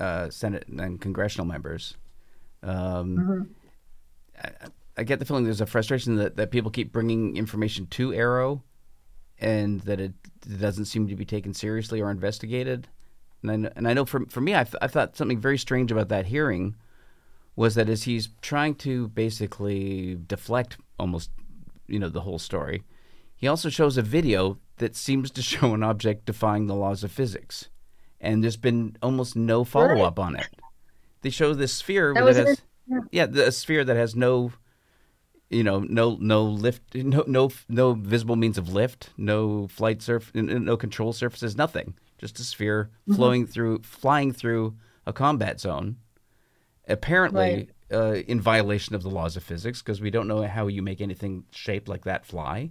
A: uh, Senate and congressional members. Um, mm-hmm. I get the feeling there's a frustration that, that people keep bringing information to AARO and that it, it doesn't seem to be taken seriously or investigated. And I know, and I know for for me, I, th- I thought something very strange about that hearing was that as he's trying to basically deflect almost, you know, the whole story, he also shows a video that seems to show an object defying the laws of physics, and there's been almost no follow up on it. They show this sphere
C: That
A: that, has, yeah, the a sphere that has no, you know, no no lift, no no no visible means of lift, no flight surf, no control surfaces, nothing. Just a sphere
C: Mhm.
A: flowing through, flying through a combat zone, apparently uh, in violation of the laws of physics because we don't know how you make anything shaped like that fly.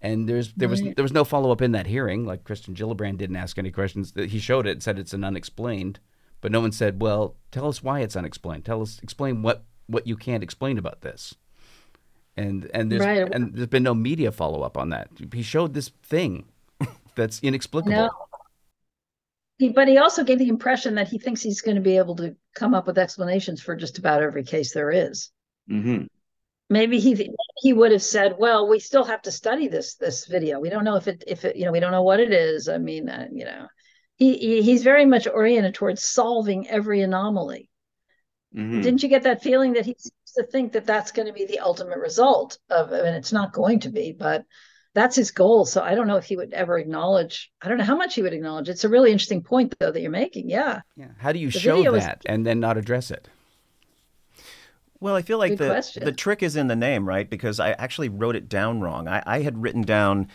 A: And there's there was
C: Right.
A: there was no follow up in that hearing. Like Kirsten Gillibrand didn't ask any questions. He showed it, and said it's an unexplained, but no one said, "Well, tell us why it's unexplained. Tell us explain what what you can't explain about this." And and there's
C: Right.
A: and there's been no media follow up on that. He showed this thing that's inexplicable.
C: No. He, but he also gave the impression that he thinks he's going to be able to come up with explanations for just about every case there is.
A: Mm-hmm.
C: Maybe he he would have said, "Well, we still have to study this this video. We don't know if it if it you know we don't know what it is. I mean, uh, you know, he, he he's very much oriented towards solving every anomaly.
A: Mm-hmm.
C: Didn't you get that feeling that he seems to think that that's going to be the ultimate result of, and it's not going to be, but that's his goal. So I don't know if he would ever acknowledge. I don't know how much he would acknowledge. It's a really interesting point, though, that you're making. Yeah.
A: Yeah. How do you
C: The
A: show
C: video was-
A: that and then not address it?
B: Well, I feel like
C: Good
B: the
C: question.
B: the trick is in the name, right? Because I actually wrote it down wrong. I, I had written down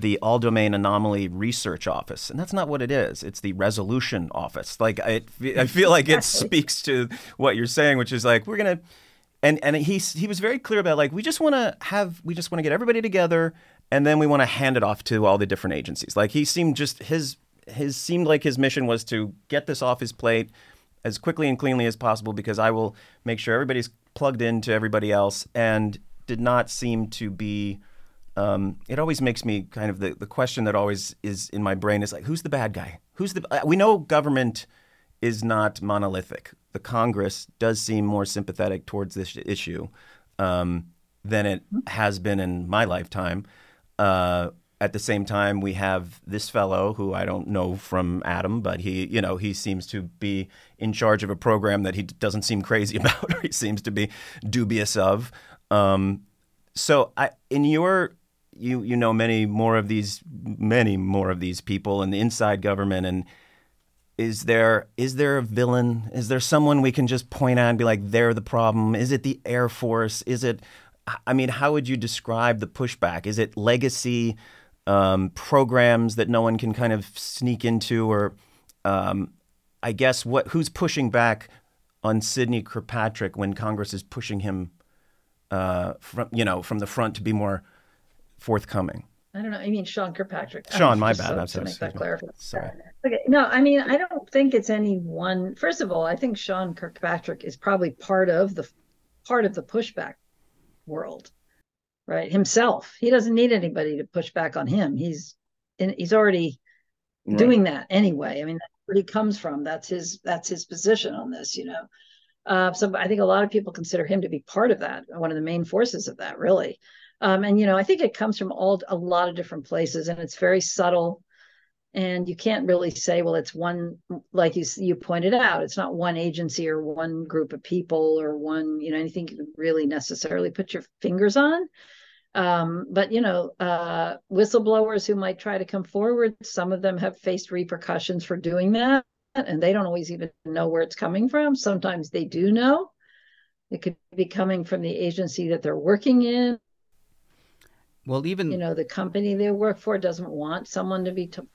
B: the All Domain Anomaly Research Office, and that's not what it is. It's the Resolution Office. Like I, I feel like it speaks to what you're saying, which is like we're gonna, and and he he was very clear about like we just want to have we just want to get everybody together, and then we want to hand it off to all the different agencies. Like he seemed just his his seemed like his mission was to get this off his plate as quickly and cleanly as possible because I will make sure everybody's plugged into everybody else and did not seem to be. Um, it always makes me kind of the, the question that always is in my brain is like, who's the bad guy? Who's the. uh, We know government is not monolithic. The Congress does seem more sympathetic towards this issue um, than it has been in my lifetime. Uh, at the same time, we have this fellow who I don't know from Adam, but he, you know, he seems to be in charge of a program that he doesn't seem crazy about, or he seems to be dubious of. Um, so, I, in your, you, you know, many more of these, many more of these people in the inside government, and is there is there a villain? Is there someone we can just point at and be like, they're the problem? Is it the Air Force? Is it? I mean, how would you describe the pushback? Is it legacy um, programs that no one can kind of sneak into, or um, I guess what who's pushing back on Sidney Kirkpatrick when Congress is pushing him uh, from you know from the front to be more forthcoming?
C: I don't know. I mean, Sean Kirkpatrick.
B: Sean, my bad.
C: so-
B: I'm
C: to
B: sorry.
C: make that.
B: Sorry.
C: Okay. No, I mean, I don't think it's any one. First of all, I think Sean Kirkpatrick is probably part of the part of the pushback world, right? Himself. He doesn't need anybody to push back on him. He's in, he's already
D: Right.
C: doing that anyway. I mean, that's where he comes from. That's his that's his position on this, you know. Uh, so I think a lot of people consider him to be part of that, one of the main forces of that, really. Um, and you know, I think it comes from all a lot of different places, and it's very subtle. And you can't really say, well, it's one, like you you pointed out, it's not one agency or one group of people or one, you know, anything you can really necessarily put your fingers on. Um, but you know, uh, whistleblowers who might try to come forward, some of them have faced repercussions for doing that, and they don't always even know where it's coming from. Sometimes they do know. It could be coming from the agency that they're working in.
A: Well, even
C: You know, the company they work for doesn't want someone to be to,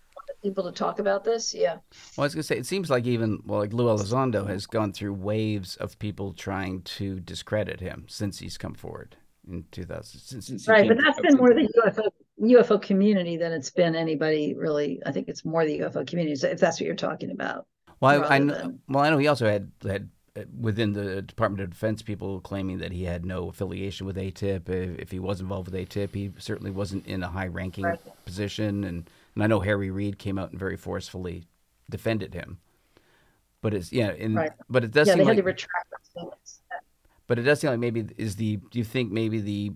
C: people to talk about this. Yeah.
A: Well, I was gonna say it seems like even well, like Lou Elizondo has gone through waves of people trying to discredit him since he's come forward in 2000. Since, since
C: Right, but that's been more the UFO UFO community than it's been anybody really. I think it's more the UFO community, so if that's what you're talking about.
A: Well, I, I know.
C: than-
A: Well, I know he also had had uh, within the Department of Defense people claiming that he had no affiliation with AATIP. If, if he was involved with AATIP, he certainly wasn't in a high-ranking
C: Right.
A: position. And and I know Harry Reid came out and very forcefully defended him. But it's yeah, in,
C: Right.
A: but it does
C: yeah,
A: seem
C: they
A: like
C: had to retract statements.
A: but it does seem like maybe is the. Do you think maybe the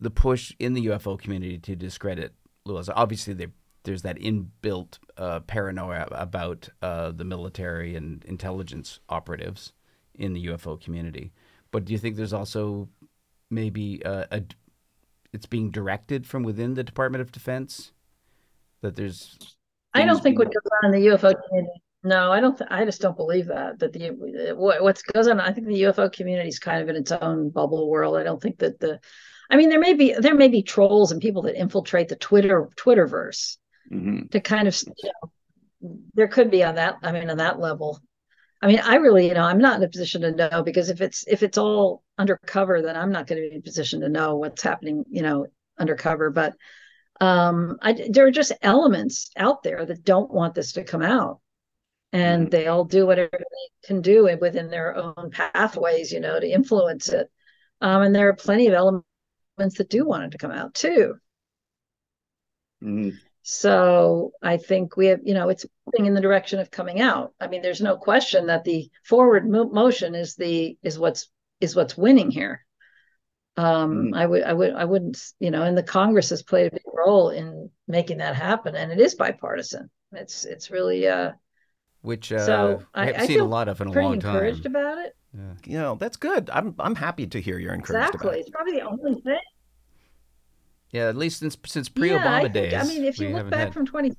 A: the push in the UFO community to discredit Luis? Obviously, they, there's that inbuilt uh, paranoia about uh, the military and intelligence operatives in the UFO community. But do you think there's also maybe uh, a it's being directed from within the Department of Defense? That there's.
C: I don't think what goes on in the UFO community. No, I don't. Th- I just don't believe that. That the what what goes on. I think the UFO community is kind of in its own bubble world. I don't think that the. I mean, there may be there may be trolls and people that infiltrate the Twitter Twitterverse
D: Mhm.
C: to kind of. You know, there could be on that. I mean, on that level. I mean, I really, you know, I'm not in a position to know because if it's if it's all undercover, then I'm not going to be in a position to know what's happening, you know, undercover. But um, I, there are just elements out there that don't want this to come out, and they all do whatever they can do within their own pathways, you know, to influence it. Um, and there are plenty of elements that do want it to come out too.
D: Mhm.
C: So I think we have, you know, it's moving in the direction of coming out. I mean, there's no question that the forward mo- motion is the is what's is what's winning here. Um, I would, I would, I wouldn't, you know, and the Congress has played a big role in making that happen, and it is bipartisan. It's it's really uh,
A: which uh,
C: so
A: I
C: I,
A: haven't
C: I
A: seen
C: feel
A: a lot of in a long time.
C: encouraged about it. Yeah.
B: You know, that's good. I'm I'm happy to hear you're encouraged
C: Exactly,
B: about it.
C: it's probably the only thing.
A: Yeah, at least since since pre-Obama
C: I think-
A: days.
C: I mean, if you look back
A: had-
C: from 20,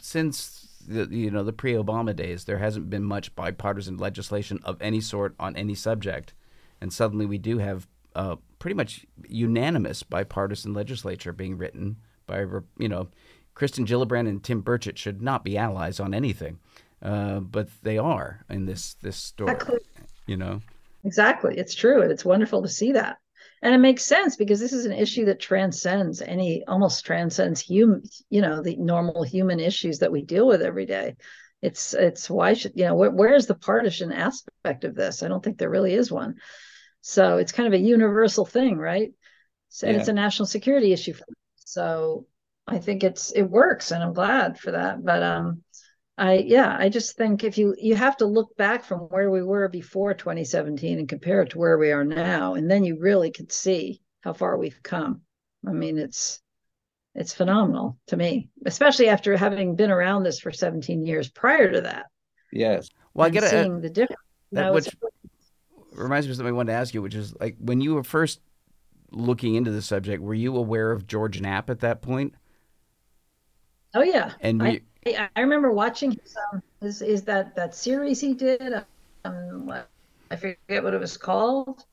A: since the you know the pre-Obama days, there hasn't been much bipartisan legislation of any sort on any subject, and suddenly we do have uh, pretty much unanimous bipartisan legislature being written by you know Kristen Gillibrand and Tim Burchett should not be allies on anything, uh, but they are in this this story.
C: Exactly.
A: You know,
C: Exactly. It's true. And it's wonderful to see that. And it makes sense because this is an issue that transcends any, almost transcends human, you know, the normal human issues that we deal with every day. It's, it's why should, you know, where, where's the partisan aspect of this? I don't think there really is one. So it's kind of a universal thing, right? So, and it's a national security issue. For so I think it's, it works and I'm glad for that. But, um, I yeah, I just think if you you have to look back from where we were before 2017 and compare it to where we are now, and then you really could see how far we've come. I mean, it's it's phenomenal to me, especially after having been around this for 17 years prior to that.
D: Yes.
A: well, I
C: and
A: get a,
C: seeing the difference. You
A: that
C: know, it's-
A: which reminds me of something I wanted to ask you, which is like when you were first looking into the subject, were you aware of George Knapp at that point?
C: oh yeah,
A: And
C: I,
A: you-
C: I I remember watching his um his is that that series he did. Um, I forget what it was called.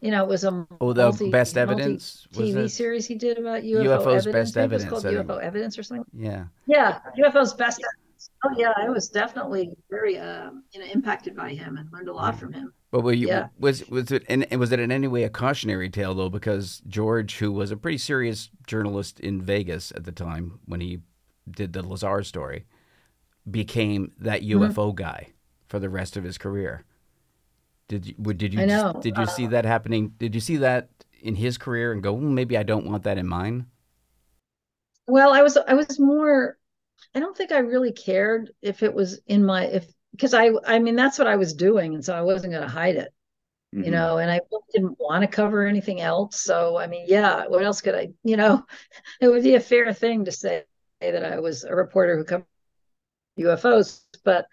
C: You know, it was a
A: Oh, the
C: multi-
A: Best Evidence?
C: TV series he did about UFO
A: UFO's
C: evidence.
A: Best
C: think it was
A: Evidence,
C: called. UFO evidence or something.
A: Yeah.
C: Yeah, UFO's best. Evidence. Oh yeah, I was definitely very um, you know impacted by him and learned a lot from him.
A: But were you,
C: Yeah.
A: was was it and was it in any way a cautionary tale though? Because George, who was a pretty serious journalist in Vegas at the time when he did the Lazar story, became that
C: Mm-hmm.
A: UFO guy for the rest of his career. Did you would- did you did you see
C: uh, that
A: that happening? Did you see that in his career and go, "Hmm, maybe I don't want that in mine?
C: Well, I was I was more. I don't think I really cared if it was in my if because I I mean that's what I was doing, and so I wasn't going to hide it.
D: Mhm.
C: you know, and I didn't want to cover anything else. So, I mean, yeah, what else could I, you know, it would be a fair thing to say that I was a reporter who covered UFOs, but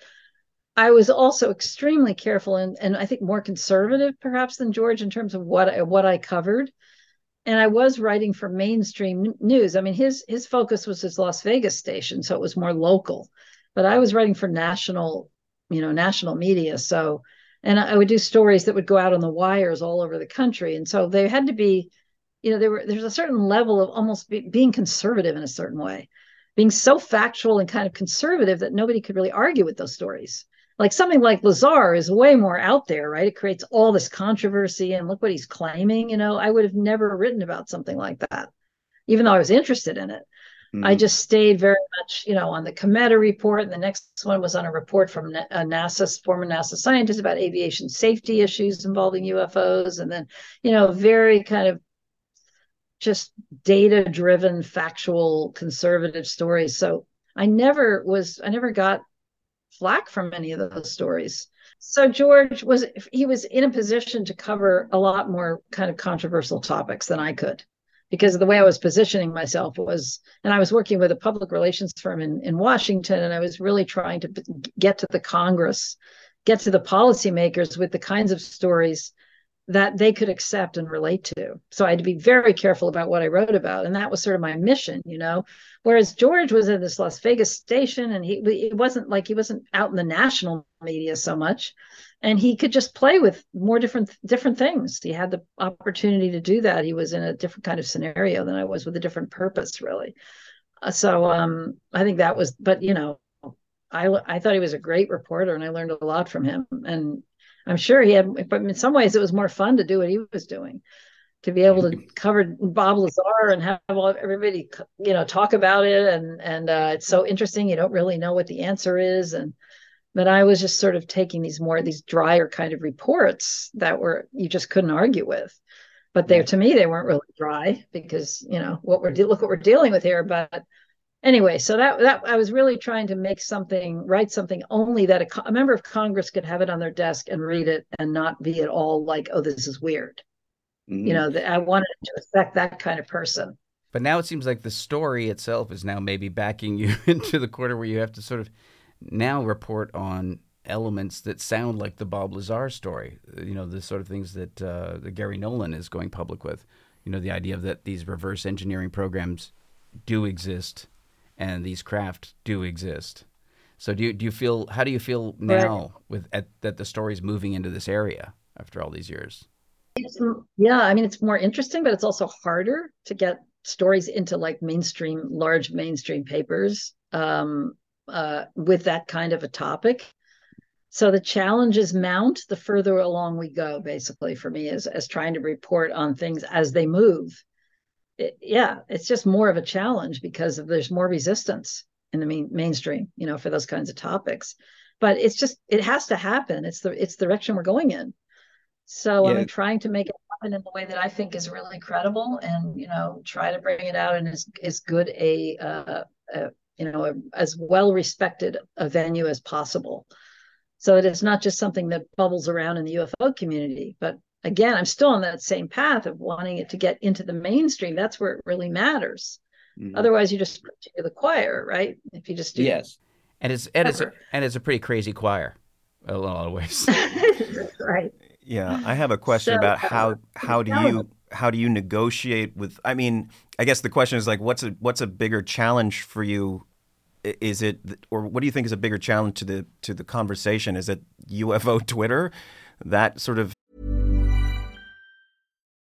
C: I was also extremely careful and, and I think more conservative perhaps than George in terms of what I, what I covered. And I was writing for mainstream news. I mean, his his focus was his Las Vegas station, so it was more local. But I was writing for national, you know, national media. So and I would do stories that would go out on the wires all over the country. And so they had to be, you know, there were there's a certain level of almost be, being conservative in a certain way, being so factual and kind of conservative that nobody could really argue with those stories. Like something like Lazar is way more out there, right? It creates all this controversy and look what he's claiming. You know, I would have never written about something like that, even though I was interested in it. I
D: Mhm.
C: just stayed very much, you know, on the Cometa report. And the next one was on a report from a NASA's former NASA scientist about aviation safety issues involving UFOs. And then, you know, very kind of just data driven, factual, conservative stories. So I never was, I never got flack from any of those stories. so George was he was in a position to cover a lot more kind of controversial topics than I could because the way I was positioning myself was, and I was working with a public relations firm in, in Washington, and I was really trying to get to the Congress, get to the policymakers with the kinds of stories that they could accept and relate to. So I had to be very careful about what I wrote about, and that was sort of my mission, you know. Whereas George was in this Las Vegas station, and he it wasn't like he wasn't out in the national media so much and he could just play with more different different things he had the opportunity to do that he was in a different kind of scenario than i was with a different purpose really uh, so um i think that was but you know i i thought he was a great reporter and i learned a lot from him and i'm sure he had but in some ways it was more fun to do what he was doing to be able to cover Bob Lazar and have all, everybody, you know, talk about it, and and uh, it's so interesting. You don't really know what the answer is, and but I was just sort of taking these more these drier kind of reports that were you just couldn't argue with. But they to me they weren't really dry because you know what we're look what we're dealing with here. But anyway, so that that I was really trying to make something write something only that a, a member of Congress could have it on their desk and read it and not be at all like oh this is weird. Mm-hmm. You know, I wanted to affect that kind of person.
A: But now it seems like the story itself is now maybe backing you into the corner where you have to sort of now report on elements that sound like the Bob Lazar story. You know, the sort of things that, uh, that Garry Nolan is going public with. You know, the idea that these reverse engineering programs do exist and these craft do exist. So do you, do you feel how do you feel now with at, that the story's moving into this area after all these years?
C: It's, yeah, I mean it's more interesting, but it's also harder to get stories into like mainstream, large mainstream papers. Um, uh, with that kind of a topic. So the challenges mount the further along we go, basically, for me, as, as trying to report on things as they move. It, yeah, it's just more of a challenge because there's more resistance in the main, mainstream, you know, for those kinds of topics. But it's just it has to happen. It's the it's the direction we're going in. So yeah. I'm trying to make it happen in the way that I think is really credible, and you know, try to bring it out in as as good a, uh, a you know, a, as well respected a venue as possible. So it is not just something that bubbles around in the UFO community, but again, I'm still on that same path of wanting it to get into the mainstream. That's where it really matters. Mm-hmm. Otherwise, you just to the choir, right? If you just do
D: yes,
A: and it's and it's a, and it's a pretty crazy choir, in a lot of ways.
C: right.
B: Yeah, I have a question so, about how how do you how do you negotiate with? I mean, I guess the question is like, what's a what's a bigger challenge for you is it or what do you think is a bigger challenge to the to the conversation is it UFO Twitter that sort of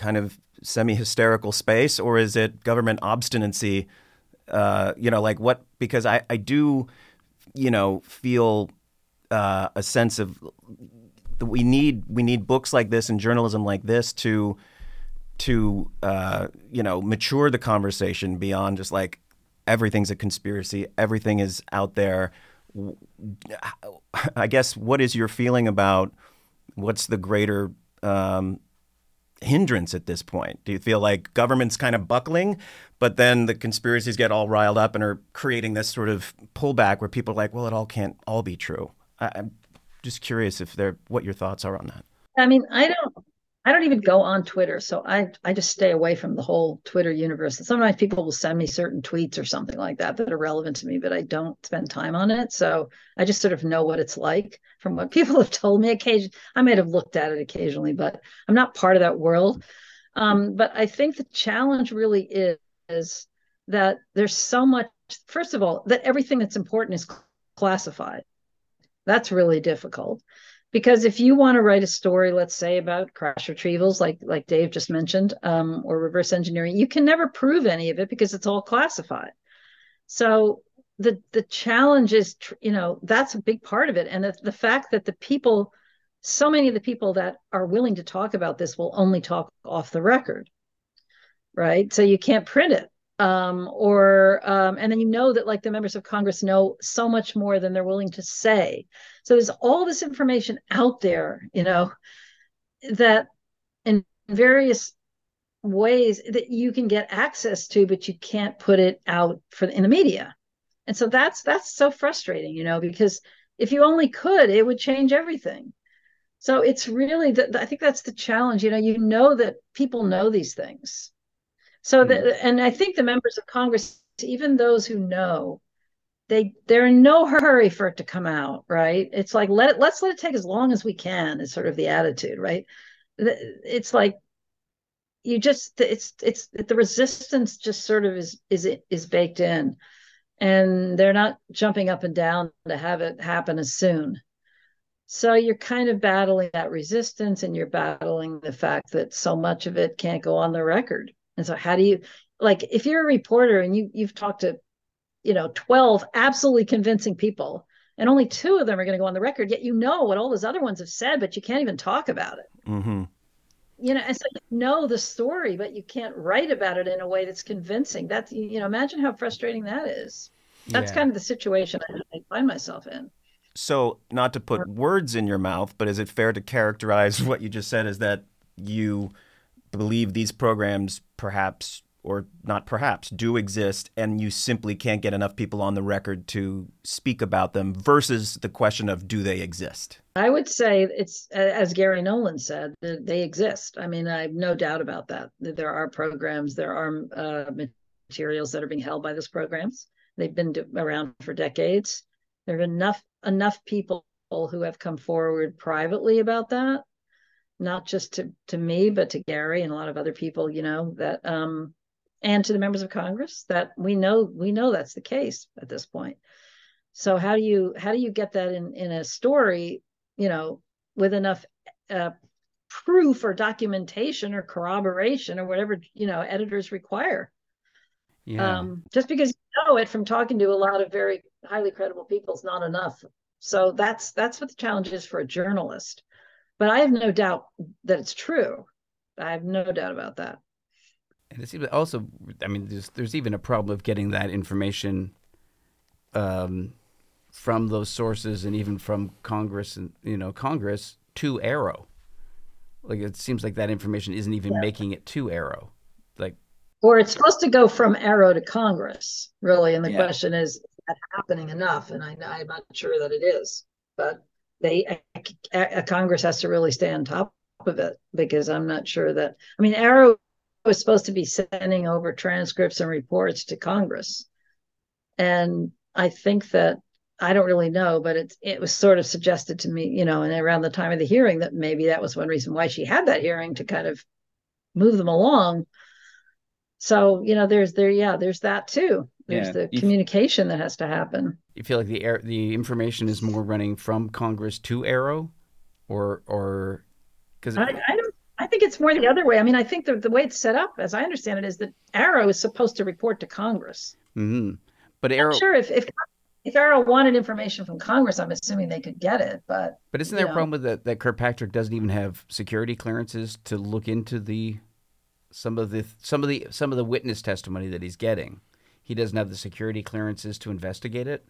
B: Kind of semi hysterical space, or is it government obstinacy? Uh, you know, like what? Because I, I do, you know, feel uh, a sense of we need we need books like this and journalism like this to to uh, you know mature the conversation beyond just like everything's a conspiracy, everything is out there. I guess what is your feeling about what's the greater um, hindrance at this point? Do you feel like government's kind of buckling, but then the conspiracies get all riled up and are creating this sort of pullback where people are like, well, it all can't all be true. I, am just curious if there what your thoughts are on that.
C: I mean, I don't I don't even go on Twitter, so I I just stay away from the whole Twitter universe. And sometimes people will send me certain tweets or something like that that are relevant to me, but I don't spend time on it. So I just sort of know what it's like from what people have told me. Occasionally, I might have looked at it occasionally, but I'm not part of that world. Um, but I think the challenge really is, is that there's so much. First of all, that everything that's important is classified. That's really difficult because if you want to write a story let's say about crash retrievals like like dave just mentioned um, or reverse engineering you can never prove any of it because it's all classified. So the the challenge is you know that's a big part of it. And the, the fact that the people so many of the people that are willing to talk about this will only talk off the record right? So you can't print it um, or um, and then you know that like the members of Congress know so much more than they're willing to say. So there's all this information out there, you know, that in various ways that you can get access to, but you can't put it out for in the media. And so that's that's so frustrating, you know, because if you only could, it would change everything. So it's really that I think that's the challenge. You know, you know that people know these things so the, mm-hmm. and I think the members of Congress, even those who know, they they're in no hurry for it to come out, right? It's like let it let's let it take as long as we can is sort of the attitude, right? It's like you just it's it's the resistance just sort of is is is baked in and they're not jumping up and down to have it happen as soon so you're kind of battling that resistance and you're battling the fact that so much of it can't go on the record and so how do you like if you're a reporter and you you've talked to you know 12 absolutely convincing people and only two of them are going to go on the record yet you know what all those other ones have said but you can't even talk about it
B: mm-hmm.
C: you know and so you know the story but you can't write about it in a way that's convincing that's you know imagine how frustrating that is that's yeah. kind of the situation I find myself in
B: so not to put words in your mouth but is it fair to characterize what you just said is that you believe these programs perhaps or not perhaps do exist and you simply can't get enough people on the record to speak about them versus the question of do they exist?
C: I would say it's as garry nolan said they exist. I mean i have no doubt about that there are programs there are uh, materials that are being held by those programs. They've been around for decades. There are enough enough people who have come forward privately about that not just to to me but to Garry and a lot of other people you know that um and to the members of Congress that we know we know that's the case at this point. So how do you how do you get that in in a story you know with enough uh, proof or documentation or corroboration or whatever you know editors require? Yeah. um just because you know it from talking to a lot of very highly credible people is not enough. So that's that's what the challenge is for a journalist but I have no doubt that it's true. I have no doubt about that.
A: And it's also, I mean, there's there's even a problem of getting that information um, from those sources and even from Congress and you know Congress to AARO. Like it seems like that information isn't even yeah. making it to AARO. Like,
C: or it's supposed to go from AARO to Congress, really. And the yeah. question is, is that happening enough? And I, I'm not sure that it is, but they a, a Congress has to really stay on top of it because I'm not sure that I mean AARO was supposed to be sending over transcripts and reports to Congress, and I think that I don't really know, but it it was sort of suggested to me, you know, and around the time of the hearing that maybe that was one reason why she had that hearing to kind of move them along. So you know, there's there, yeah, there's that too. There's yeah. the communication that has to happen.
A: You feel like the air, the information is more running from Congress to AARO, or or
C: because I, I don't. I think it's more the other way. I mean, I think the, the way it's set up, as I understand it, is that AARO is supposed to report to Congress.
A: Mm-hmm. But AARO,
C: sure, if, if if AARO wanted information from Congress, I'm assuming they could get it. But
A: but isn't there know. a problem with that that Kirkpatrick doesn't even have security clearances to look into the some of the some of the some of the witness testimony that he's getting? he doesn't have the security clearances to investigate it?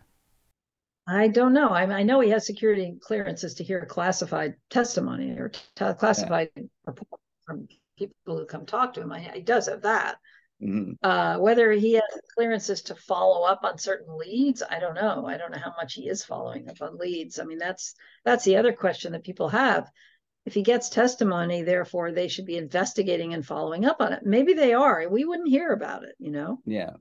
C: I don't know. I, I know he has security clearances to hear classified testimony or t- classified yeah. reports from people who come talk to him. I, he does have that. Mm-hmm. Uh, whether he has clearances to follow up on certain leads, I don't know. I don't know how much he is following up on leads. I mean, that's that's the other question that people have. if he gets testimony, therefore they should be investigating and following up on it. Maybe they are. We wouldn't hear about it, you know?
D: Yeah.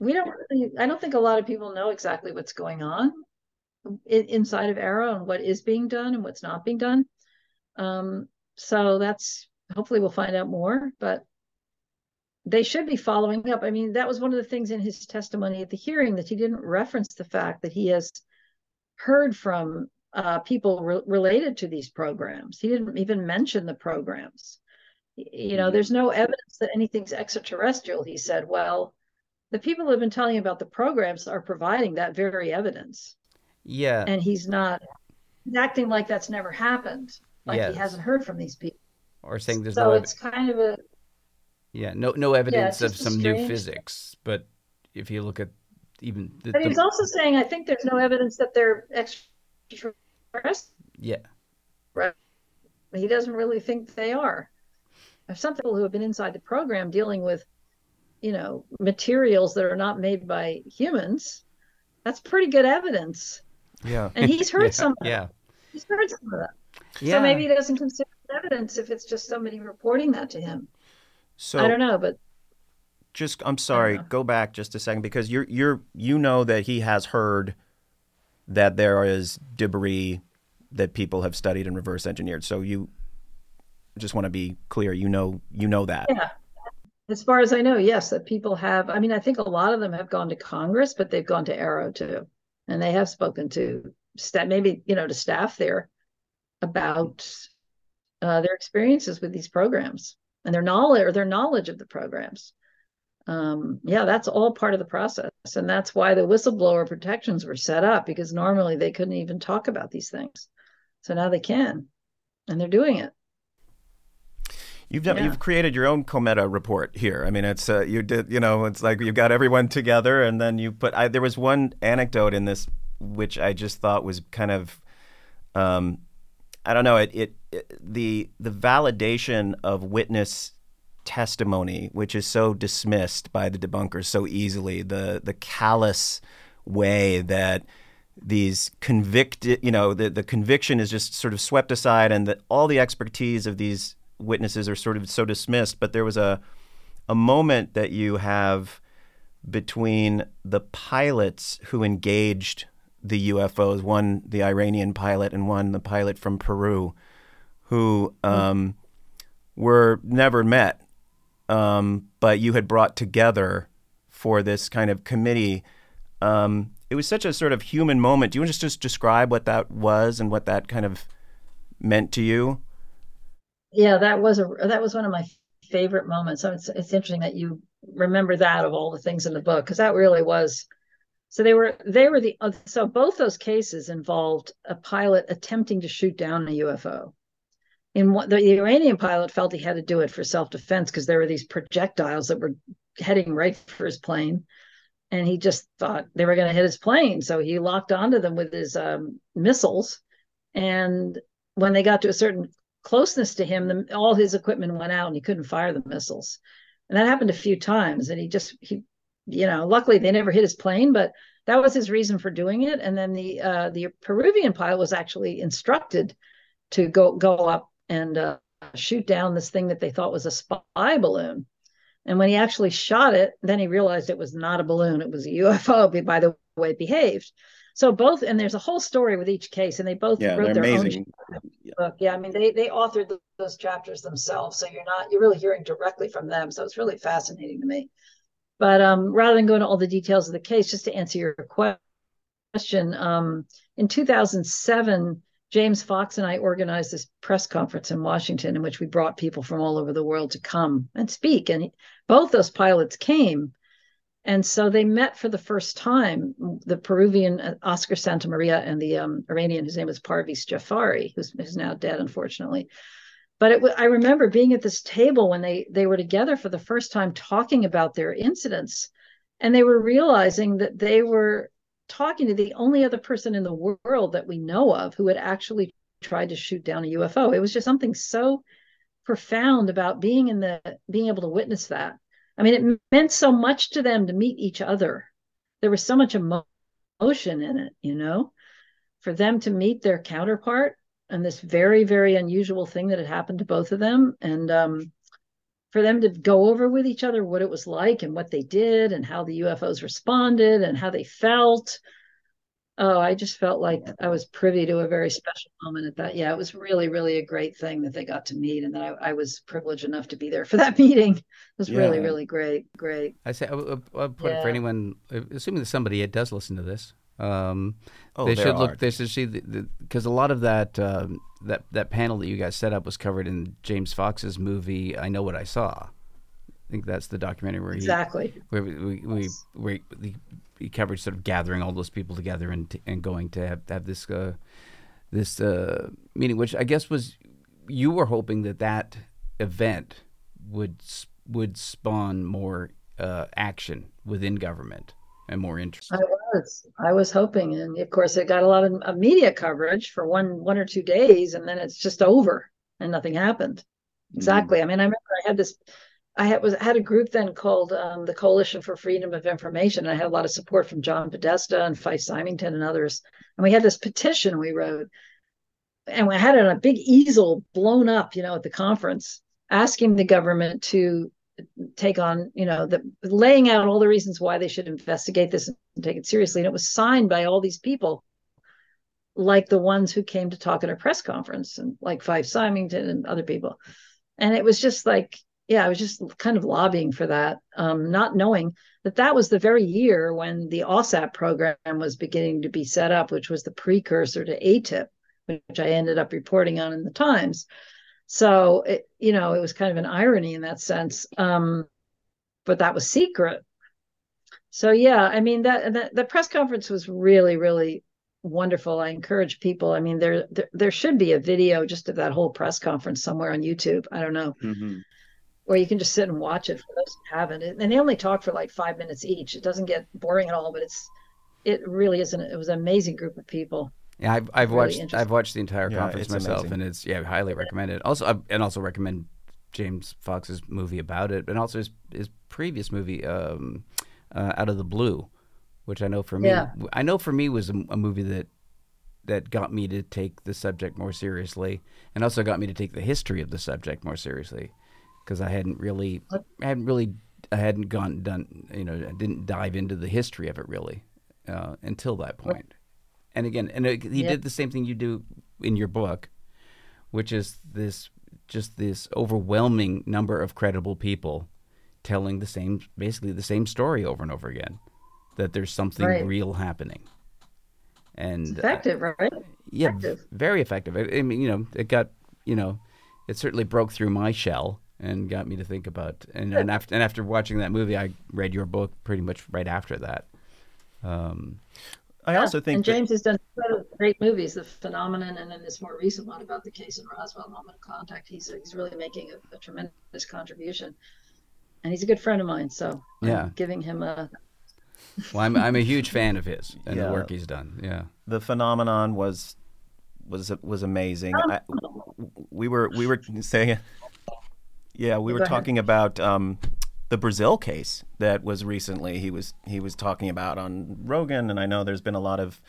C: We don't really, I don't think a lot of people know exactly what's going on inside of AARO and what is being done and what's not being done. Um, so that's hopefully we'll find out more, but they should be following up. I mean, that was one of the things in his testimony at the hearing that he didn't reference the fact that he has heard from uh, people re- related to these programs. He didn't even mention the programs. You know, there's no evidence that anything's extraterrestrial. He said, well, the people who have been telling you about the programs are providing that very evidence.
A: Yeah.
C: And he's not he's acting like that's never happened, like
A: Yes.
C: he hasn't heard from these people.
A: Or saying there's
C: so
A: no
C: it's kind of a
A: yeah no no evidence of
C: just a
A: some new physics. But if you look at even the,
C: but
A: the-
C: he's also saying I think there's no evidence that they're extraterrestrial.
A: yeah
C: Right. He doesn't really think they are. There's some people who have been inside the program dealing with, you know, materials that are not made by humans. That's pretty good evidence.
B: Yeah.
C: And he's heard
A: yeah,
C: some of that.
A: yeah
C: He's heard some of that.
A: yeah
C: So maybe he doesn't consider evidence if it's just somebody reporting that to him.
B: So
C: I don't know, but
B: just I'm sorry, go back just a second because you're you're you know that he has heard that there is debris that people have studied and reverse engineered. So you just want to be clear, you know you know that.
C: yeah. As far as I know, yes, that people have. I mean, I think a lot of them have gone to Congress, but they've gone to AARO too, and they have spoken to staff, maybe you know, to staff there about uh, their experiences with these programs and their knowledge or their knowledge of the programs. Um, yeah, that's all part of the process, and that's why the whistleblower protections were set up because normally they couldn't even talk about these things, so now they can, and they're doing it.
B: You've done,
C: Yeah.
B: you've created your own Cometa report here. I mean, it's uh, you did you know it's like you've got everyone together, and then you put. I, there was one anecdote in this which I just thought was kind of, um, I don't know. It, it it the the validation of witness testimony, which is so dismissed by the debunkers so easily. The the callous way that these convicted, you know, the, the conviction is just sort of swept aside, and that all the expertise of these witnesses are sort of so dismissed. But there was a a moment that you have between the pilots who engaged the UFOs, one the Iranian pilot and one the pilot from Peru, who um, were never met, um, but you had brought together for this kind of committee. Um, it was such a sort of human moment. Do you want to just, just describe what that was and what that kind of meant to you?
C: Yeah, that was a that was one of my favorite moments. So it's it's interesting that you remember that of all the things in the book because that really was. So they were they were the so both those cases involved a pilot attempting to shoot down a UFO. In what the Iranian pilot felt he had to do it for self defense because there were these projectiles that were heading right for his plane, and he just thought they were going to hit his plane, so he locked onto them with his um, missiles, and when they got to a certain closeness to him, the, all his equipment went out and he couldn't fire the missiles. And that happened a few times. And he just, he, you know, luckily they never hit his plane, but that was his reason for doing it. And then the uh, the Peruvian pilot was actually instructed to go go up and uh, shoot down this thing that they thought was a spy balloon. And when he actually shot it, then he realized it was not a balloon; it was a UFO. By the way, it behaved. So both, and there's a whole story with each case, and they both
D: Yeah,
C: wrote their
D: amazing.
C: own book. Yeah, I mean they they authored th- those chapters themselves, so you're not you're really hearing directly from them. So it's really fascinating to me. But um, rather than go into all the details of the case, just to answer your question, um, in 2007, James Fox and I organized this press conference in Washington, in which we brought people from all over the world to come and speak, and both those pilots came. And so they met for the first time, the Peruvian uh, Oscar Santa Maria and the um, Iranian, whose name was Parviz Jafari, who's, who's now dead, unfortunately. But it, I remember being at this table when they they were together for the first time, talking about their incidents, and they were realizing that they were talking to the only other person in the world that we know of who had actually tried to shoot down a UFO. It was just something so profound about being in the being able to witness that. I mean, it meant so much to them to meet each other. There was so much emotion in it, you know, for them to meet their counterpart. and this very very unusual thing that had happened to both of them and um, for them to go over with each other what it was like and what they did and how the ufos responded and how they felt oh i just felt like i was privy to a very special moment at that yeah it was really really a great thing that they got to meet and that i, I was privileged enough to be there for that meeting it was really
A: Yeah.
C: really great great
A: I say, I'll, I'll- I'll put it for anyone, assuming that somebody does listen to this. Um,
B: Oh,
A: they should
B: are.
A: look. They should see because a lot of that um, that that panel that you guys set up was covered in James Fox's movie. I know what I saw. I think that's the documentary where he
C: Exactly.
A: where we we, we where he, he covered sort of gathering all those people together and and going to have, have this uh, this uh, meeting, which I guess was you were hoping that that event would would spawn more uh, action within government and more interest.
C: I was. I was hoping, and of course, it got a lot of media coverage for one one or two days, and then it's just over, and nothing happened. Exactly. I mean, I remember I had this. I had was had a group then called um, the Coalition for Freedom of Information. And I had a lot of support from John Podesta and Fife Symington and others. And we had this petition we wrote, and we had it on a big easel blown up, you know, at the conference, asking the government to take on, you know, the laying out all the reasons why they should investigate this and take it seriously. And it was signed by all these people, like the ones who came to talk at our press conference, and like Fife Symington and other people. And it was just like, yeah, I was just kind of lobbying for that, um, not knowing that that was the very year when the AAWSAP program was beginning to be set up, which was the precursor to AATIP, which I ended up reporting on in the Times. So, it, you know, it was kind of an irony in that sense. Um, but that was secret. So, yeah, I mean, that, that the press conference was really, really wonderful. I encourage people. I mean, there, there there should be a video just of that whole press conference somewhere on YouTube. I don't know,
D: Mm-hmm.
C: Where you can just sit and watch it for those who haven't. And they only talk for like five minutes each. It doesn't get boring at all, but it's it really isn't. It was an amazing group of people.
A: Yeah, I've, I've
C: Really
A: watched. I've watched the entire
B: Yeah,
A: conference
B: it's
A: myself,
B: amazing.
A: and it's yeah, highly recommended. Also, I, and also recommend James Fox's movie about it, and also his his previous movie, um, uh, Out of the Blue, which I know for me,
C: Yeah.
A: I know for me was a, a movie that that got me to take the subject more seriously, and also got me to take the history of the subject more seriously, because I hadn't really, I hadn't really, I hadn't gone done, you know, I didn't dive into the history of it really uh, until that point. And again, and uh, he
C: Yeah.
A: did the same thing you do in your book, which is this just this overwhelming number of credible people telling the same, basically the same story over and over again, that there's something
C: Right.
A: real happening. And
C: It's
A: uh,
C: effective, right?
A: yeah,
C: Effective.
A: very effective. I, I mean, you know, it got, you know, it certainly broke through my shell and got me to think about. And, and after and after watching that movie, I read your book pretty much right after that. Um,
B: I also think
C: and
B: that-
C: James has done great movies, The Phenomenon, and then this more recent one about the case in Roswell, Moment of Contact. He's he's really making a, a tremendous contribution, and he's a good friend of mine. So I'm
A: Yeah.
C: giving him a
A: well, I'm I'm a huge fan of his and
B: Yeah.
A: the work he's done. Yeah.
B: the phenomenon was was was amazing. I, we were we were saying, yeah, we were
C: Go ahead.
B: talking about um, the Brazil case that was recently. He was he was talking about on Rogan, and I know there's been a lot of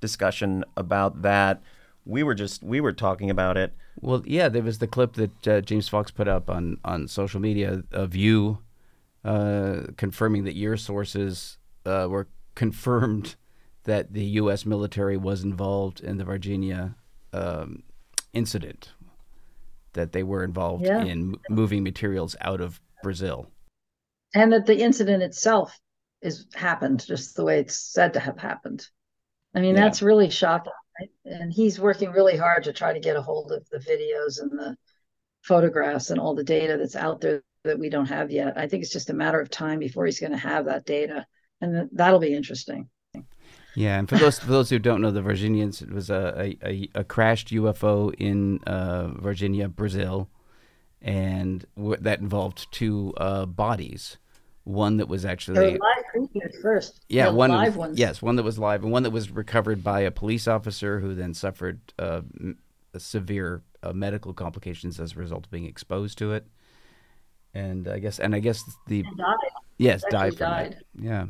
B: discussion about that. We were just we were talking about it.
A: Well, yeah, there was the clip that uh, James Fox put up on, on social media of you uh, confirming that your sources uh, were confirmed that the U.S. military was involved in the Varginha um, incident, that they were involved
C: Yeah.
A: in moving materials out of Brazil.
C: and that the incident itself is happened just the way it's said to have happened. I mean,
A: Yeah.
C: that's really shocking. Right? And he's working really hard to try to get a hold of the videos and the photographs and all the data that's out there that we don't have yet. I think it's just a matter of time before he's going to have that data, and that'll be interesting.
A: Yeah, and for those for those who don't know, the Virginians it was a a, a, crashed UFO in uh, Varginha, Brazil, and w- that involved two uh, bodies. One that was actually
C: live creatures first.
A: yeah,
C: the
A: one
C: live
A: was,
C: ones.
A: yes, one that was live, and one that was recovered by a police officer who then suffered uh, m- severe uh, medical complications as a result of being exposed to it. And I guess, and I guess the
C: died.
A: yes, died from
C: died.
A: it. Yeah.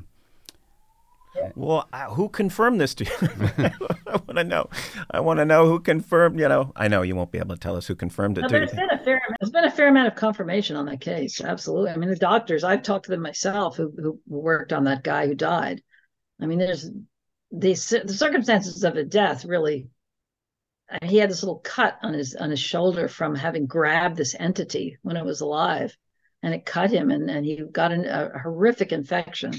B: Well, uh, who confirmed this to you? I want to know. I want to know who confirmed. You know, I know you won't be able to tell us who confirmed it.
C: No,
B: to
C: there's
B: you.
C: been a fair there's been a fair amount of confirmation on that case. Absolutely. I mean, the doctors I've talked to them myself who who worked on that guy who died. I mean, there's the the circumstances of the death really. He had this little cut on his on his shoulder from having grabbed this entity when it was alive, and it cut him, and and he got an, a horrific infection,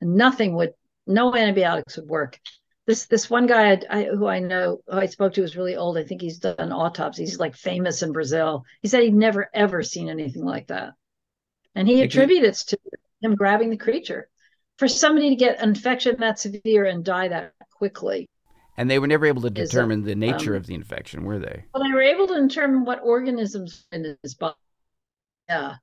C: and nothing would no antibiotics would work. This this one guy I, who I know who I spoke to is really old. I think he's done autopsies. He's like famous in Brazil. He said he'd never ever seen anything like that, and he attributes it to him grabbing the creature. For somebody to get an infection that severe and die that quickly,
A: And they were never able to determine the nature
C: um,
A: of the infection, were they?
C: well, they were able to determine what organisms in his body. Yeah,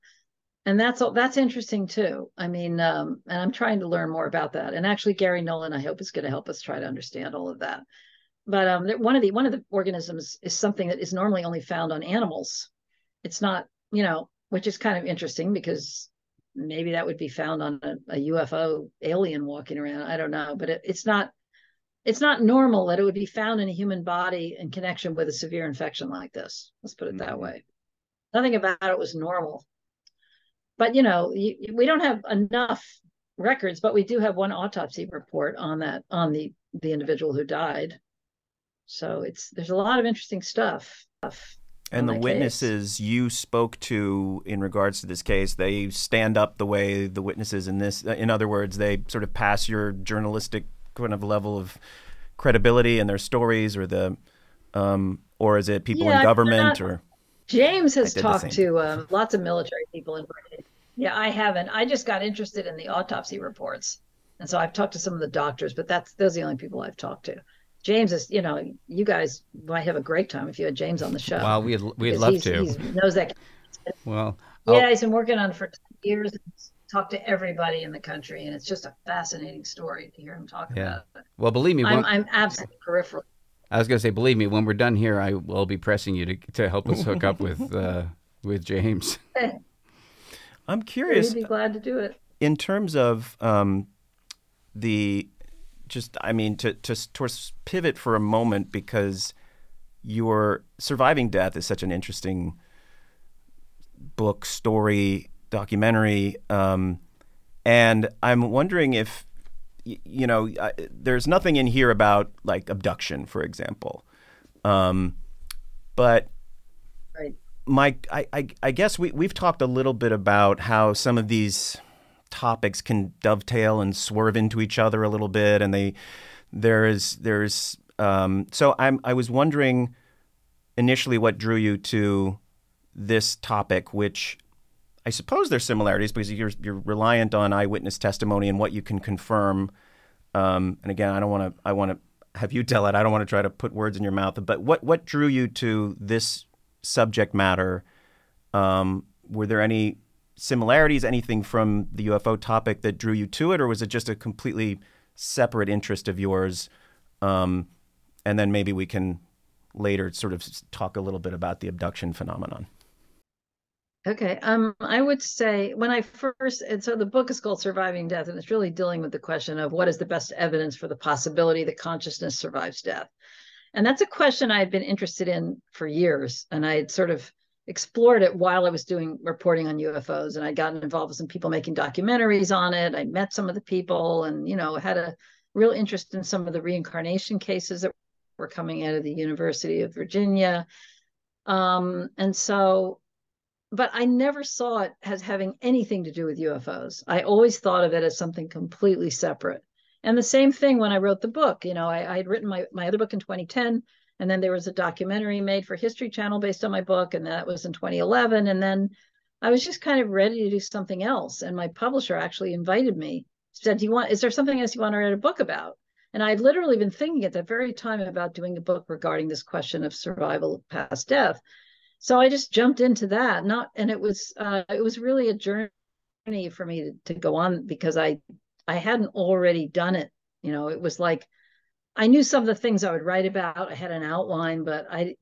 C: and that's all. That's interesting too. I mean, um, and I'm trying to learn more about that. And actually, Garry Nolan, I hope, is going to help us try to understand all of that. But um, one of the one of the organisms is something that is normally only found on animals. It's not, you know, which is kind of interesting because maybe that would be found on a, a UFO alien walking around. I don't know, but it, it's not. It's not normal that it would be found in a human body in connection with a severe infection like this. Let's put it that way. Nothing about it was normal but you know you, we don't have enough records but we do have one autopsy report on that on the the individual who died. So it's there's a lot of interesting stuff
B: And the witnesses you spoke to in regards to this case, they stand up the way the witnesses in this. In other words, they sort of pass your journalistic kind of level of credibility in their stories, or the, um, or is it people
C: Yeah,
B: in government,
C: not-
B: or
C: james has talked to um, lots of military people in britain yeah i haven't i just got interested in the autopsy reports and so i've talked to some of the doctors but that's those are the only people i've talked to james is you know you guys might have a great time if you had james on the show
A: Well, we'd we'd love
C: he's-
A: to.
C: he's- knows that
A: Well,
C: Yeah,
A: I'll-
C: he's been working on it for 10 years. Talked to everybody in the country, and it's just a fascinating story to hear him talk
A: yeah.
C: about it.
A: Well, believe me,
C: I'm,
A: when-
C: I'm absolutely peripheral.
A: I was going to say, believe me, when we're done here, I will be pressing you to to help us hook up with uh, with James.
B: I'm curious
C: He'd be glad to do it.
B: in terms of um, the just i mean to to to s- pivot for a moment because your surviving death is such an interesting book story documentary um, and i'm wondering if you know I, there's nothing in here about like abduction for example um, but. Mike, I, I, I guess we, we've talked a little bit about how some of these topics can dovetail and swerve into each other a little bit, and they there is there's um, so I'm I was wondering initially what drew you to this topic, which I suppose there's similarities because you're you're reliant on eyewitness testimony and what you can confirm. Um, and again, I don't want to I want to have you tell it. I don't want to try to put words in your mouth. But what what drew you to this subject matter? Um, were there any similarities, anything from the UFO topic that drew you to it, or was it just a completely separate interest of yours? Um, and then maybe we can later sort of talk a little bit about the abduction phenomenon.
C: Okay. Um, I would say when I first, and so the book is called Surviving Death, and it's really dealing with the question of what is the best evidence for the possibility that consciousness survives death. And that's a question I've been interested in for years. And I had sort of explored it while I was doing reporting on UFOs. And I'd gotten involved with some people making documentaries on it. I met some of the people and, you know, had a real interest in some of the reincarnation cases that were coming out of the University of Virginia. Um, and so but I never saw it as having anything to do with UFOs. I always thought of it as something completely separate. And the same thing when I wrote the book. You know, I, I had written my, my other book in 2010, and then there was a documentary made for History Channel based on my book, and that was in 2011. And then I was just kind of ready to do something else. And my publisher actually invited me, said, Do you want, is there something else you want to write a book about? And I had literally been thinking at that very time about doing a book regarding this question of survival past death so I just jumped into that. Not and it was uh, it was really a journey for me to, to go on because I I hadn't already done it. You know, it was like I knew some of the things I would write about. I had an outline, but I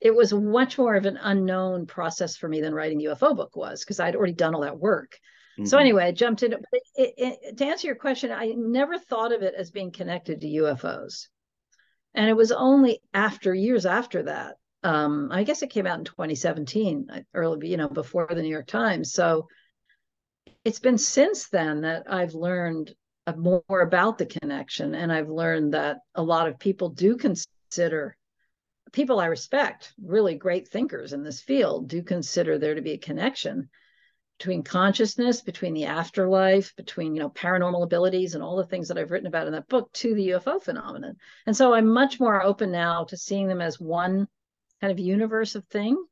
C: it was much more of an unknown process for me than writing the UFO book was because I'd already done all that work. Mm-hmm. So anyway, I jumped in. It, it, it, to answer your question, I never thought of it as being connected to UFOs, and it was only after years after that. Um, I guess it came out in 2017, early, you know, before the New York Times. So it's been since then that I've learned more about the connection, and I've learned that a lot of people do consider people I respect, really great thinkers in this field, do consider there to be a connection between consciousness, between the afterlife, between you know paranormal abilities and all the things that I've written about in that book to the UFO phenomenon. And so I'm much more open now to seeing them as one kind of universe of thing.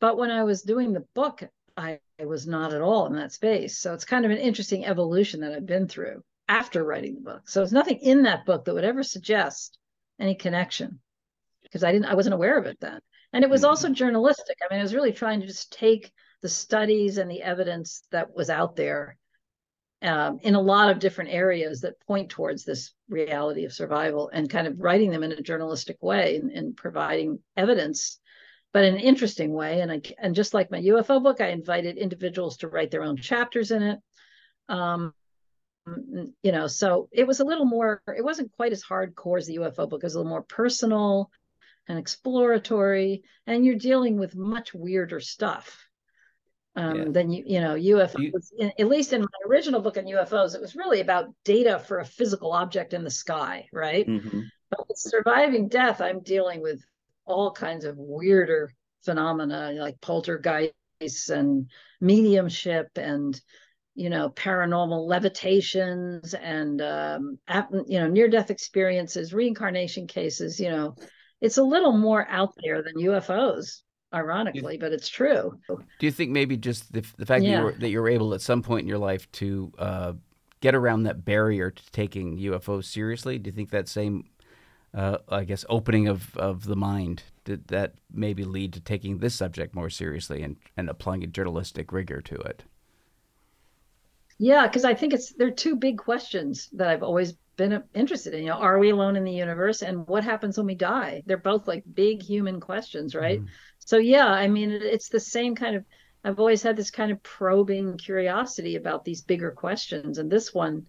C: But when I was doing the book, I, I was not at all in that space. So it's kind of an interesting evolution that I've been through after writing the book. So there's nothing in that book that would ever suggest any connection because I didn't I wasn't aware of it then. And it was also mm-hmm. journalistic. I mean, I was really trying to just take the studies and the evidence that was out there um, in a lot of different areas that point towards this reality of survival and kind of writing them in a journalistic way and, and providing evidence but in an interesting way and I, and just like my ufo book i invited individuals to write their own chapters in it um, you know so it was a little more it wasn't quite as hardcore as the ufo book it was a little more personal and exploratory and you're dealing with much weirder stuff um, yeah. than you you know UFOs. You, at least in my original book on UFOs, it was really about data for a physical object in the sky, right? Mm-hmm. But with surviving death, I'm dealing with all kinds of weirder phenomena like poltergeists and mediumship and you know paranormal levitations and um, you know near death experiences reincarnation cases you know it's a little more out there than ufos ironically, but it's true.
A: Do you think maybe just the, the fact yeah. that, you were, that you were able at some point in your life to uh, get around that barrier to taking UFOs seriously? Do you think that same, uh, I guess, opening of, of the mind did that maybe lead to taking this subject more seriously and, and applying a journalistic rigor to it?
C: Yeah, because I think it's there are two big questions that I've always been interested in. You know, are we alone in the universe, and what happens when we die? They're both like big human questions, right? Mm so yeah i mean it's the same kind of i've always had this kind of probing curiosity about these bigger questions and this one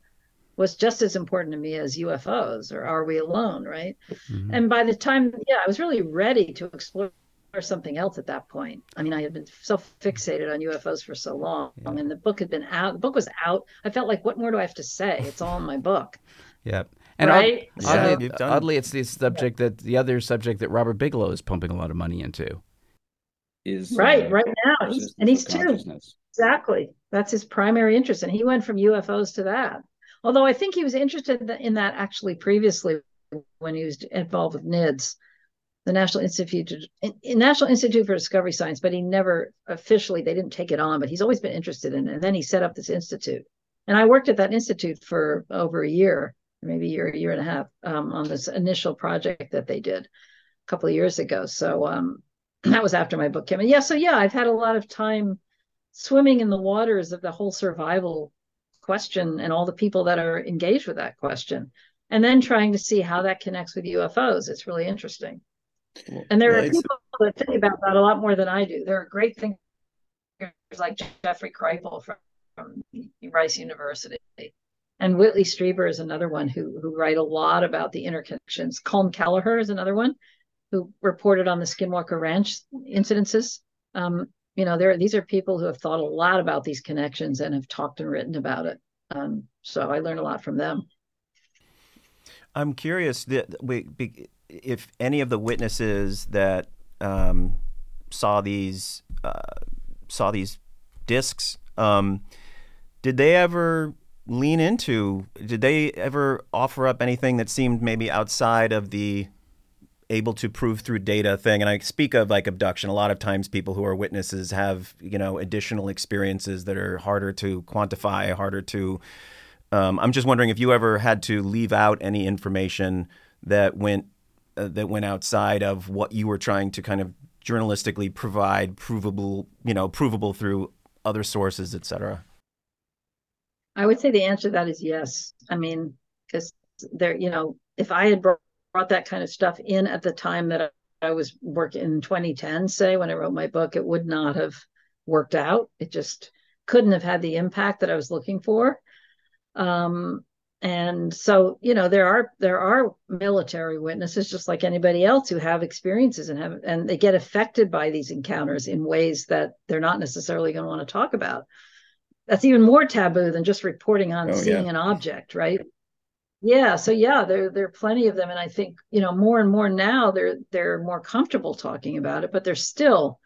C: was just as important to me as ufos or are we alone right? Mm-hmm. and by the time yeah i was really ready to explore something else at that point. I mean i had been so fixated on ufos for so long yeah. and the book had been out the book was out. I felt like what more do i have to say? It's all in my book.
A: Yeah and right? oddly, so, oddly, it's the subject that the other subject that Robert Bigelow is pumping a lot of money into.
D: Is
C: right uh, right now. he's, and he's too. exactly. That's his primary interest and he went from ufos to that although i think he was interested in that actually previously when he was involved with nids the national institute national institute for discovery science but he never officially they didn't take it on but he's always been interested in it. And then he set up this institute. And i worked at that institute for over a year maybe a year a year and a half um, on this initial project that they did a couple of years ago. So um, that was after my book came. And yeah, so yeah, I've had a lot of time swimming in the waters of the whole survival question and all the people that are engaged with that question. And then trying to see how that connects with UFOs. It's really interesting. And there are people that think about that a lot more than I do. There are great thinkers like Jeffrey Kripal from, from Rice University. And Whitley Strieber is another one who who write a lot about the interconnections. Colm Kelleher is another one who reported on the Skinwalker Ranch incidences. Um, you know, there these are people who have thought a lot about these connections and have talked and written about it. Um, so I learned a lot from them.
B: I'm curious that we, if any of the witnesses that um, saw these uh, saw these discs, um, did they ever lean into? Did they ever offer up anything that seemed maybe outside of the able to prove through data thing. And i speak of like abduction. A lot of times people who are witnesses have you know additional experiences that are harder to quantify harder to um, i'm just wondering if you ever had to leave out any information that went uh, that went outside of what you were trying to kind of journalistically provide provable you know provable through other sources et cetera?
C: I would say the answer to that is yes. I mean because there you know if i had brought brought that kind of stuff in at the time that I was working in 2010, say when I wrote my book, it would not have worked out. It just couldn't have had the impact that I was looking for. Um, and so you know there are there are military witnesses just like anybody else who have experiences and have and they get affected by these encounters in ways that they're not necessarily going to want to talk about that's even more taboo than just reporting on oh, seeing yeah. an object right yeah so yeah there there are plenty of them and i think you know more and more now they're they're more comfortable talking about it but there's still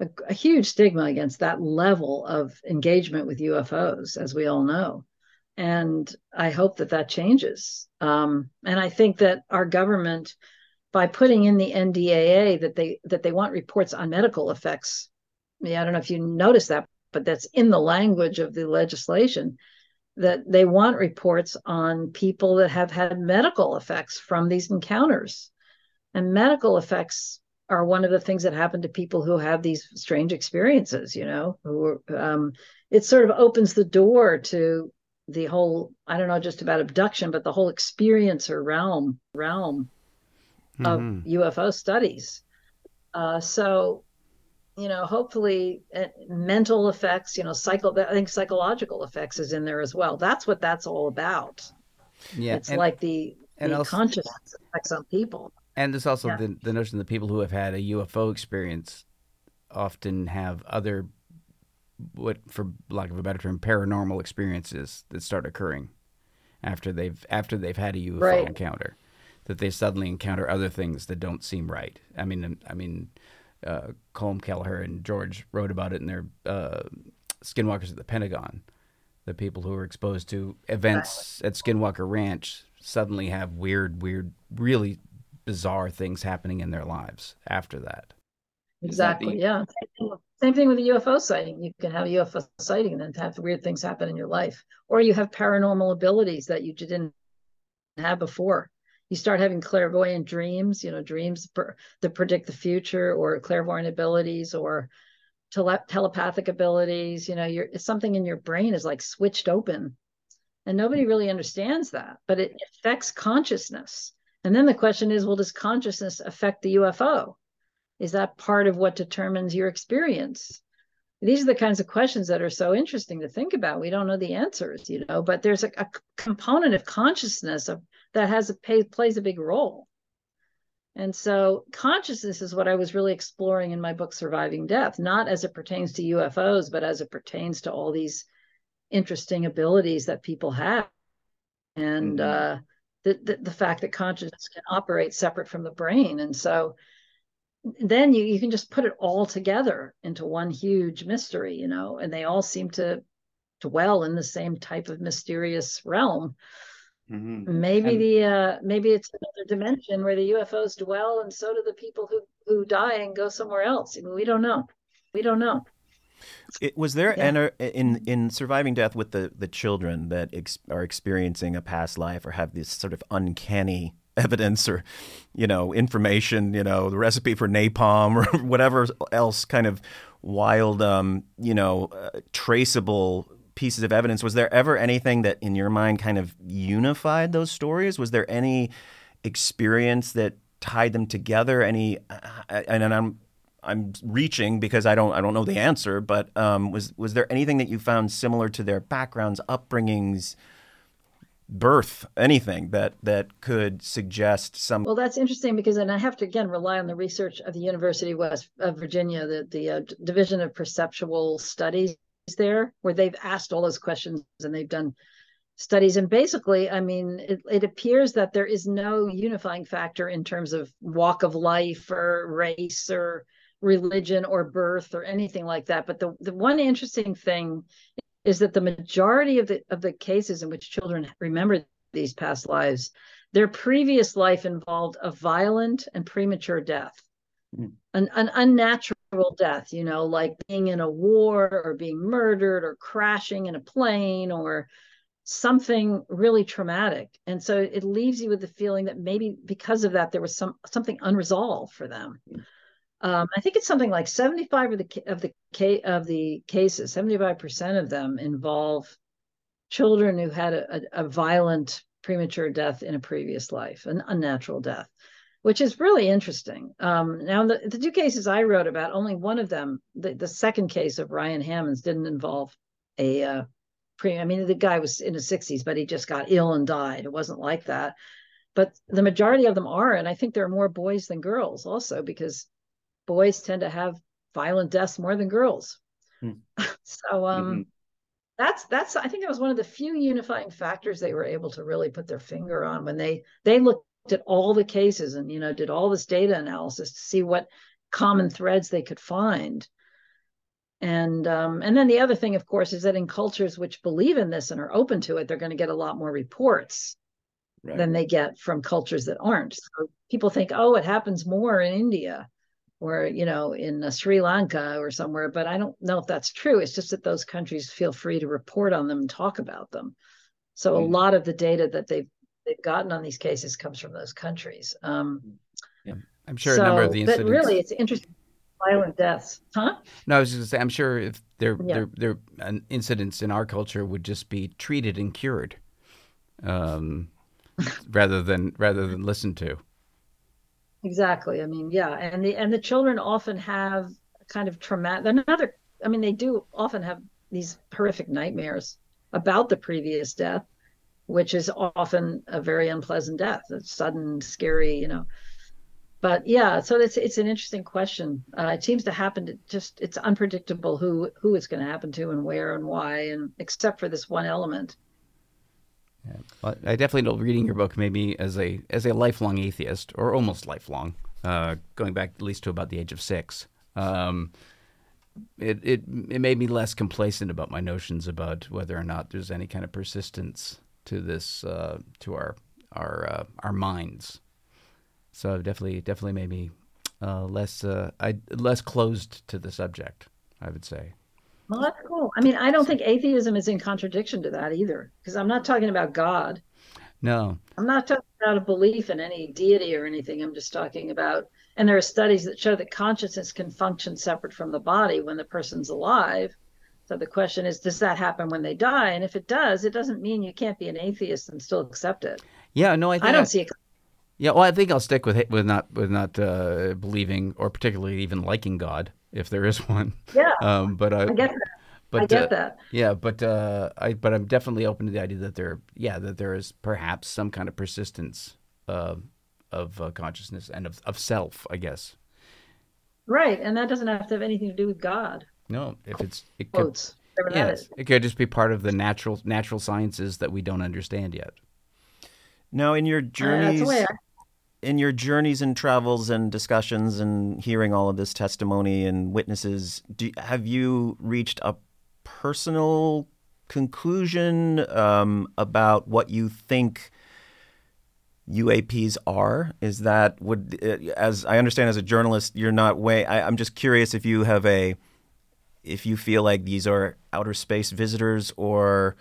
C: a, a huge stigma against that level of engagement with ufos as we all know and I hope that that changes. Um, and I think that our government, by putting in the NDAA that they that they want reports on medical effects. Yeah, I don't know if you noticed that, but that's in the language of the legislation that they want reports on people that have had medical effects from these encounters. And medical effects are one of the things that happen to people who have these strange experiences, you know, who um, it sort of opens the door to the whole i don't know just about abduction but the whole experience or realm realm mm-hmm. of ufo studies uh, so you know hopefully uh, mental effects you know cycle i think psychological effects is in there as well that's what that's all about yeah it's and, like the, and the also, consciousness effects on people
A: and there's also yeah. the, the notion that people who have had a ufo experience often have other what, for lack of a better term, paranormal experiences that start occurring after they've after they've had a UFO right. encounter, that they suddenly encounter other things that don't seem right. I mean, I mean, uh, Colm Kelleher and George wrote about it in their uh, Skinwalkers at the Pentagon. The people who are exposed to events at Skinwalker Ranch suddenly have weird, weird, really bizarre things happening in their lives after that.
C: Exactly. yeah. Same thing with a UFO sighting. You can have a UFO sighting and then have weird things happen in your life, or you have paranormal abilities that you didn't have before. You start having clairvoyant dreams, you know, dreams per, that predict the future, or clairvoyant abilities, or tele- telepathic abilities. You know, you're something in your brain is like switched open, and nobody really understands that, but it affects consciousness. And then the question is, well, does consciousness affect the UFO? Is that part of what determines your experience? These are the kinds of questions that are so interesting to think about. We don't know the answers, you know, but there's a, a component of consciousness of, that has a pay, plays a big role. And so consciousness is what I was really exploring in my book, Surviving Death, not as it pertains to UFOs, but as it pertains to all these interesting abilities that people have. And mm-hmm. uh, the, the, the fact that consciousness can operate separate from the brain. And so then you, you can just put it all together into one huge mystery, you know, and they all seem to dwell in the same type of mysterious realm. Mm-hmm. Maybe and, the uh, maybe it's another dimension where the UFOs dwell, and so do the people who who die and go somewhere else. I mean, we don't know. We don't know.
B: It, was there yeah. in in surviving death with the the children that ex- are experiencing a past life or have this sort of uncanny evidence or you know information you know the recipe for napalm or whatever else kind of wild um, you know uh, traceable pieces of evidence. Was there ever anything that in your mind kind of unified those stories? Was there any experience that tied them together? Any uh, and i'm i'm reaching because i don't i don't know the answer but um, was was there anything that you found similar to their backgrounds upbringings birth anything that that could suggest some
C: well that's interesting because and i have to again rely on the research of the university of west of virginia the, the uh, division of perceptual studies there where they've asked all those questions and they've done studies. And basically i mean it, it appears that there is no unifying factor in terms of walk of life or race or religion or birth or anything like that. But the, the one interesting thing is that the majority of the of the cases in which children remember these past lives, their previous life involved a violent and premature death, mm. an, an unnatural death, you know, like being in a war or being murdered or crashing in a plane or something really traumatic. And so it leaves you with the feeling that maybe because of that, there was some something unresolved for them. Um, I think it's something like 75 of the of the of the cases, 75% of them involve children who had a, a, a, violent premature death in a previous life, an unnatural death, which is really interesting. Um, now, the, the two cases I wrote about, only one of them, the, the second case of Ryan Hammons, didn't involve a uh, pre. I mean, the guy was in his 60s, but he just got ill and died. It wasn't like that. But the majority of them are, and I think there are more boys than girls also because boys tend to have violent deaths more than girls.
B: Hmm.
C: so um,
D: Mm-hmm.
C: that's that's I think that was one of the few unifying factors they were able to really put their finger on when they they looked at all the cases and you know did all this data analysis to see what common threads they could find. And um, and then the other thing, of course, is that in cultures which believe in this and are open to it, they're going to get a lot more reports
D: Right.
C: than they get from cultures that aren't. So people think, oh, it happens more in India or, you know, in uh, Sri Lanka or somewhere, but I don't know if that's true. It's just that those countries feel free to report on them and talk about them. So a
D: Mm.
C: lot of the data that they've they've gotten on these cases comes from those countries. Um,
A: I'm sure a number of
C: so-
A: the
C: but
A: incidents.
C: really, it's interesting. Violent deaths, huh?
A: No, I was just going to say, I'm sure if there
C: Yeah.
A: there there an incidents in our culture would just be treated and cured, um, rather than rather than listened to.
C: Exactly. I mean, yeah, and the and the children often have kind of traumatic. Another. I mean, they do often have these horrific nightmares about the previous death, which is often a very unpleasant death, a sudden, scary, you know. But yeah, so it's it's an interesting question. Uh, it seems to happen to just it's unpredictable who who it's going to happen to and where and why, and except for this one element.
A: Well, I definitely know reading your book made me as a as a lifelong atheist, or almost lifelong, uh, going back at least to about the age of six. Um, it it it made me less complacent about my notions about whether or not there's any kind of persistence to this uh, to our our uh, our minds. So it definitely definitely made me uh, less uh, I less closed to the subject. I would say.
C: Well, that's cool. I mean, I don't think atheism is in contradiction to that either, because I'm not talking about God.
A: No,
C: I'm not talking about a belief in any deity or anything. I'm just talking about, and there are studies that show that consciousness can function separate from the body when the person's alive. So the question is, does that happen when they die? And if it does, it doesn't mean you can't be an atheist and still accept it.
A: yeah, no, I think
C: I don't see it.
A: Yeah, well, I think I'll stick with with not with not uh, believing or particularly even liking God if there is one.
C: Yeah,
A: Um, but I,
C: I get that.
A: But
C: I get
A: uh,
C: that.
A: Yeah, but uh, I but I'm definitely open to the idea that there, yeah, that there is perhaps some kind of persistence uh, of uh, consciousness and of of self, I guess.
C: Right. And that doesn't have to have anything to do with God.
A: No, if it's it could,
C: Quotes. whatever
A: yes,
C: is.
A: it could just be part of the natural natural sciences that we don't understand yet.
B: Now, in your
C: Uh, that's
B: journeys,
C: the I,
B: in your journeys and travels and discussions and hearing all of this testimony and witnesses, do, have you reached a personal conclusion um, about what you think UAPs are? Is that would, uh, as I understand, as a journalist, you're not way. I, I'm just curious if you have a, if you feel like these are outer space visitors or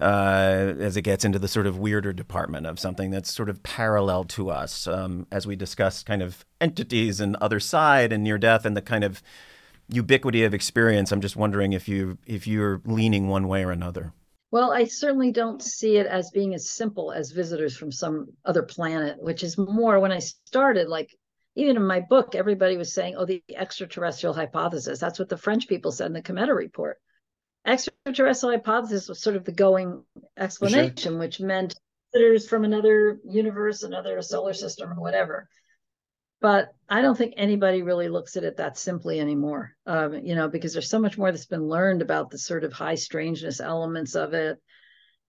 B: uh, as it gets into the sort of weirder department of something that's sort of parallel to us, um, as we discuss kind of entities and other side and near death and the kind of ubiquity of experience. I'm just wondering if you if you're leaning one way or another.
C: well, I certainly don't see it as being as simple as visitors from some other planet, which is more when I started, like even in my book, everybody was saying, oh, the extraterrestrial hypothesis. That's what the French people said in the Cometa report. Extraterrestrial hypothesis was sort of the going explanation, which meant visitors from another universe, another solar system, or whatever. But I don't think anybody really looks at it that simply anymore, um, you know, because there's so much more that's been learned about the sort of high strangeness elements of it.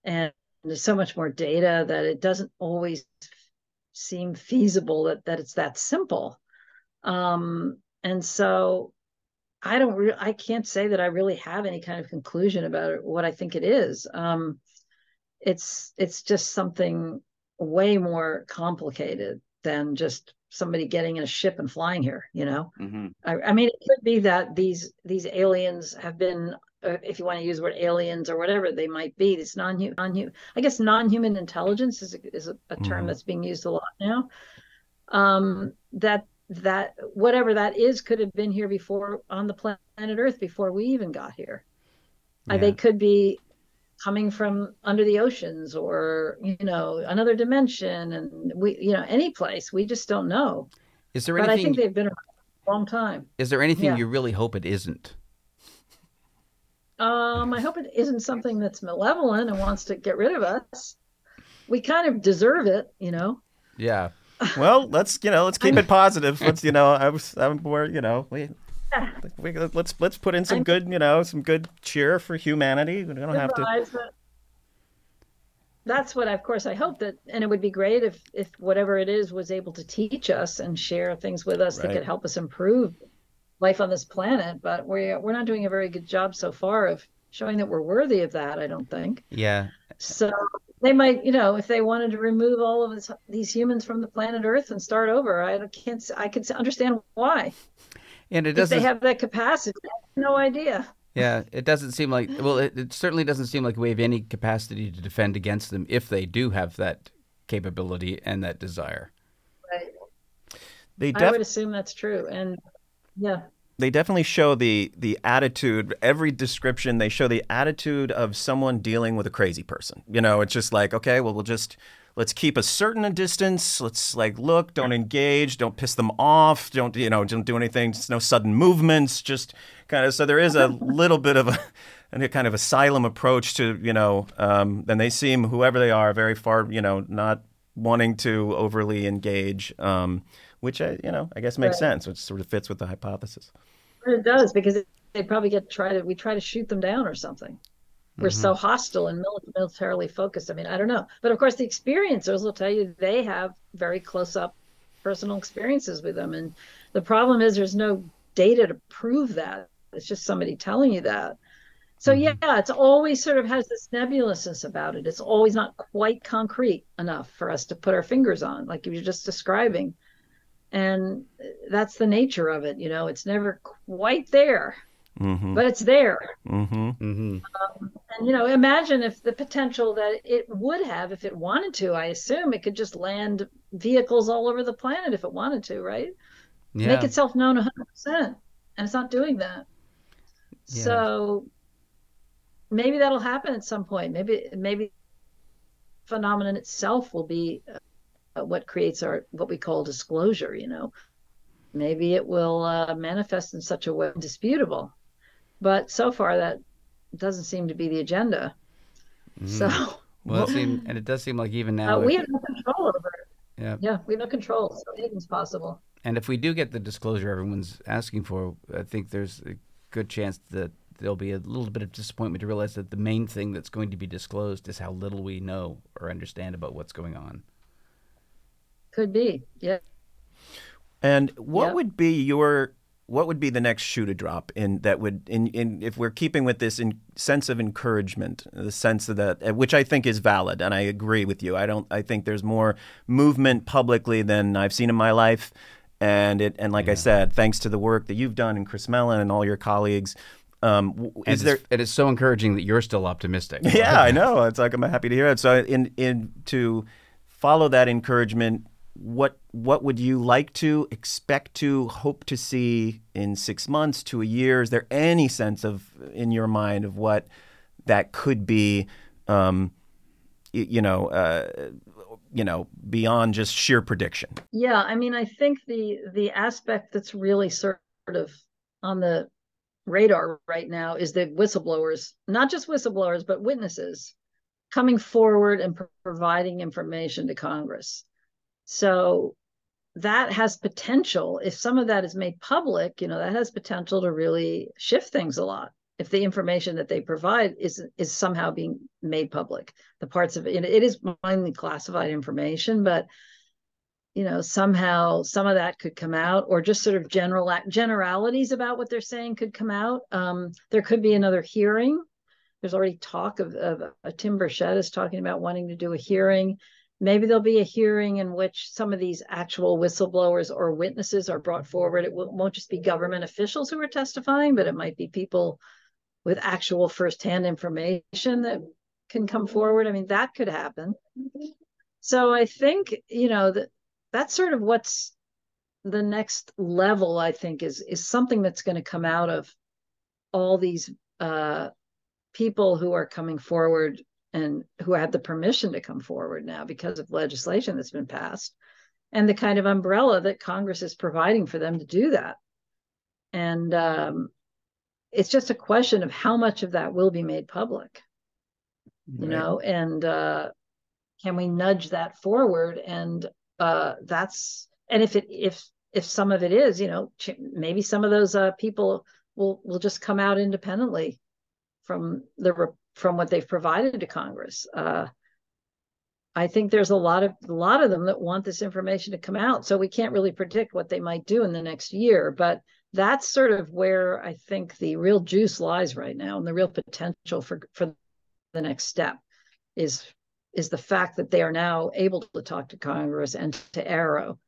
C: And there's so much more data that it doesn't always seem feasible that, that it's that simple. Um, and so I don't re- I can't say that I really have any kind of conclusion about it, what I think it is. Um, it's it's just something way more complicated than just somebody getting in a ship and flying here. You know,
D: Mm-hmm.
C: I, I mean, it could be that these these aliens have been, if you want to use the word aliens or whatever they might be, this non non I guess non-human intelligence is a, is a, a term
B: Mhm.
C: that's being used a lot now. Um, that that whatever that is could have been here before on the planet Earth before we even got here. Uh, they could be coming from under the oceans or you know another dimension, and we you know any place we just don't know.
A: Is there
C: But I
A: anything?
C: think they've been around a long time.
A: Is there anything
C: Yeah.
A: you really hope it isn't?
C: Um, I hope it isn't something that's malevolent and wants to get rid of us. We kind of deserve it, you know.
A: Yeah.
B: Well, let's you know let's keep it positive. Let's you know I was I'm more you know we, we let's let's put in some good you know some good cheer for humanity. We don't have to.
C: That's what, of course, I hope that, and it would be great if if whatever it is was able to teach us and share things with us that could help us improve life on this planet. But we're we're not doing a very good job so far of showing that we're worthy of that. I don't think.
A: Yeah.
C: So they might, you know, if they wanted to remove all of this, these humans from the planet Earth and start over, I can't. s- I could understand why.
A: And it
C: they
A: doesn't.
C: If They have that capacity, I have no idea.
A: Yeah, it doesn't seem like. Well, it, it certainly doesn't seem like we have any capacity to defend against them if they do have that capability and that desire.
C: Right.
B: They
C: I would assume that's true. And yeah,
B: they definitely show the the attitude every description they show the attitude of someone dealing with a crazy person. You know it's just like okay well we'll just let's keep a certain distance. Let's like look don't engage don't piss them off don't you know don't do anything. Just no sudden movements just kind of so there is a little bit of a and a kind of asylum approach to you know um, then they seem whoever they are very far you know not wanting to overly engage um, which I, you know i guess makes
C: Right.
B: sense which sort of fits with the hypothesis
C: it does because they probably get try to we try to shoot them down or something. We're so mm-hmm. hostile and militarily focused. I mean, I don't know, but of course the experiencers will tell you they have very close up personal experiences with them, and the problem is there's no data to prove that. It's just somebody telling you that. So mm-hmm. yeah, it's always sort of has this nebulousness about it. It's always not quite concrete enough for us to put our fingers on, like you were just describing. And that's the nature of it, you know. It's never quite there,
B: Mm-hmm.
C: but it's there.
B: Mm-hmm.
A: Mm-hmm.
C: And you know, imagine if the potential that it would have if it wanted to. I assume it could just land vehicles all over the planet if it wanted to, right?
A: Yeah.
C: Make itself known 100%. And it's not doing that.
A: Yeah.
C: So maybe that'll happen at some point. Maybe maybe phenomenon itself will be uh, what creates our what we call disclosure, you know. Maybe it will uh, manifest in such a way disputable. But so far that doesn't seem to be the agenda. So
A: Well, it seem, and it does seem like even now,
C: uh, we have no control over it.
A: yeah.
C: Yeah, we have no control. So anything's possible.
A: And if we do get the disclosure everyone's asking for, I think there's a good chance that there'll be a little bit of disappointment to realize that the main thing that's going to be disclosed is how little we know or understand about what's going on.
C: Could be. Yeah.
B: And what
C: Yep.
B: would be your what would be the next shoe to drop in that would in, in if we're keeping with this in, sense of encouragement, the sense of that uh, which I think is valid and I agree with you. I don't I think there's more movement publicly than I've seen in my life. And it and like I said, thanks to the work that you've done and Chris Mellon and all your colleagues, um, w-
A: And
B: is there
A: it's, it is so encouraging that you're still optimistic.
B: yeah, I know. It's like I'm happy to hear it. So, in in to follow that encouragement, what what would you like to expect to hope to see in six months to a year? Is there any sense of in your mind of what that could be? Um, you know, uh, you know, beyond just sheer prediction.
C: Yeah, I mean, I think the the aspect that's really sort of on the radar right now is the whistleblowers, not just whistleblowers, but witnesses coming forward and pro- providing information to Congress. So that has potential. If some of that is made public, you know, that has potential to really shift things a lot. If the information that they provide is is somehow being made public, the parts of it, it is mainly classified information, but you know somehow some of that could come out or just sort of general generalities about what they're saying could come out um, there could be another hearing there's already talk of, of tim burchett is talking about wanting to do a hearing maybe there'll be a hearing in which some of these actual whistleblowers or witnesses are brought forward. It won't just be government officials who are testifying but it might be people with actual firsthand information that can come forward. I mean that could happen. So i think you know that that's sort of what's the next level i think is is something that's going to come out of all these uh people who are coming forward and who have the permission to come forward now because of legislation that's been passed and the kind of umbrella that congress is providing for them to do that and um it's just a question of how much of that will be made public you
A: Right.
C: know and uh can we nudge that forward and uh that's and if it if if some of it is you know ch- maybe some of those uh people will will just come out independently from the from what they've provided to congress uh i think there's a lot of a lot of them that want this information to come out so we can't really predict what they might do in the next year but that's sort of where i think the real juice lies right now and the real potential for for the next step is is the fact that they are now able to talk to Congress and to AARO,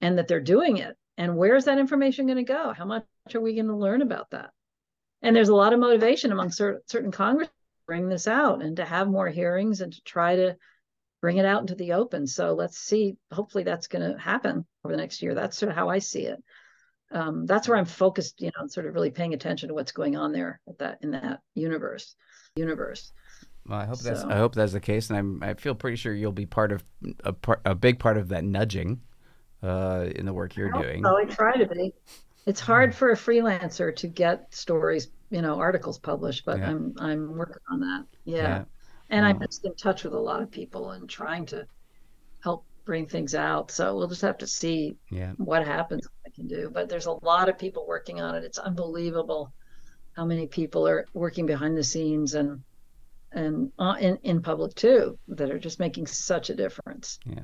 C: and that they're doing it. And where's that information going to go? How much are we going to learn about that? And there's a lot of motivation among cer- certain Congress bring this out and to have more hearings and to try to bring it out into the open. So let's see. Hopefully, that's going to happen over the next year. That's sort of how I see it. Um, that's where I'm focused. You know, sort of really paying attention to what's going on there at that in that universe. Universe.
A: Well, I hope that's I hope that's the case, and I'm I feel pretty sure you'll be part of a part a big part of that nudging uh, in the work you're doing.
C: So I try to be. It's hard for a freelancer to get stories, you know, articles published, but
A: Yeah.
C: I'm I'm working on that. Yeah.
A: Yeah.
C: And I'm just in touch with a lot of people and trying to help bring things out. So we'll just have to see
A: Yeah.
C: what happens I can do. But there's a lot of people working on it. It's unbelievable how many people are working behind the scenes and and uh, in in public too that are just making such a difference.
A: Yeah.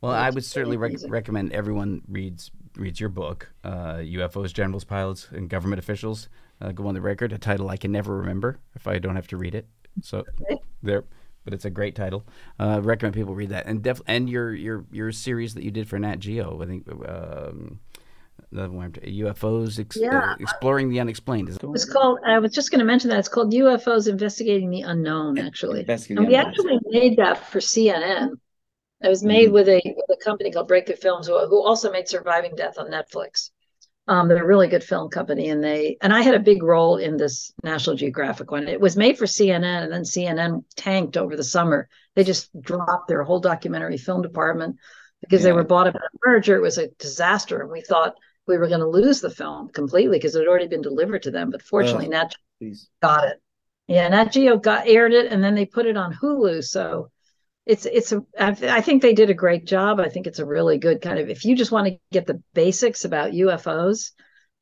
A: Well, I would certainly rec- recommend everyone reads reads your book, uh, UFOs, Generals, Pilots, and Government Officials. Uh, go on the record, a title I can never remember if I don't have to read it. So there, but it's a great title. Uh, recommend people read that, and def- and your your your series that you did for Nat Geo. I think um, the one UFOs ex-
C: Yeah.
A: uh, exploring the unexplained. Is
C: It's called. I was just going to mention that it's called UFOs Investigating the Unknown. Actually,
D: Investigating
C: and
D: the
C: we
D: Unknown.
C: actually made that for CNN. It was made with a with a company called Breakthrough Films, who, who also made Surviving Death on Netflix. Um, they're a really good film company, and they and I had a big role in this National Geographic one. It was made for CNN, and then CNN tanked over the summer. They just dropped their whole documentary film department because they were bought up in a merger. It was a disaster, and we thought we were going to lose the film completely because it had already been delivered to them. But fortunately,
D: Ugh.
C: Nat got it. Yeah, Nat Geo got aired it, and then they put it on Hulu. So it's it's a I, I think they did a great job. I think it's a really good kind of if you just want to get the basics about UFOs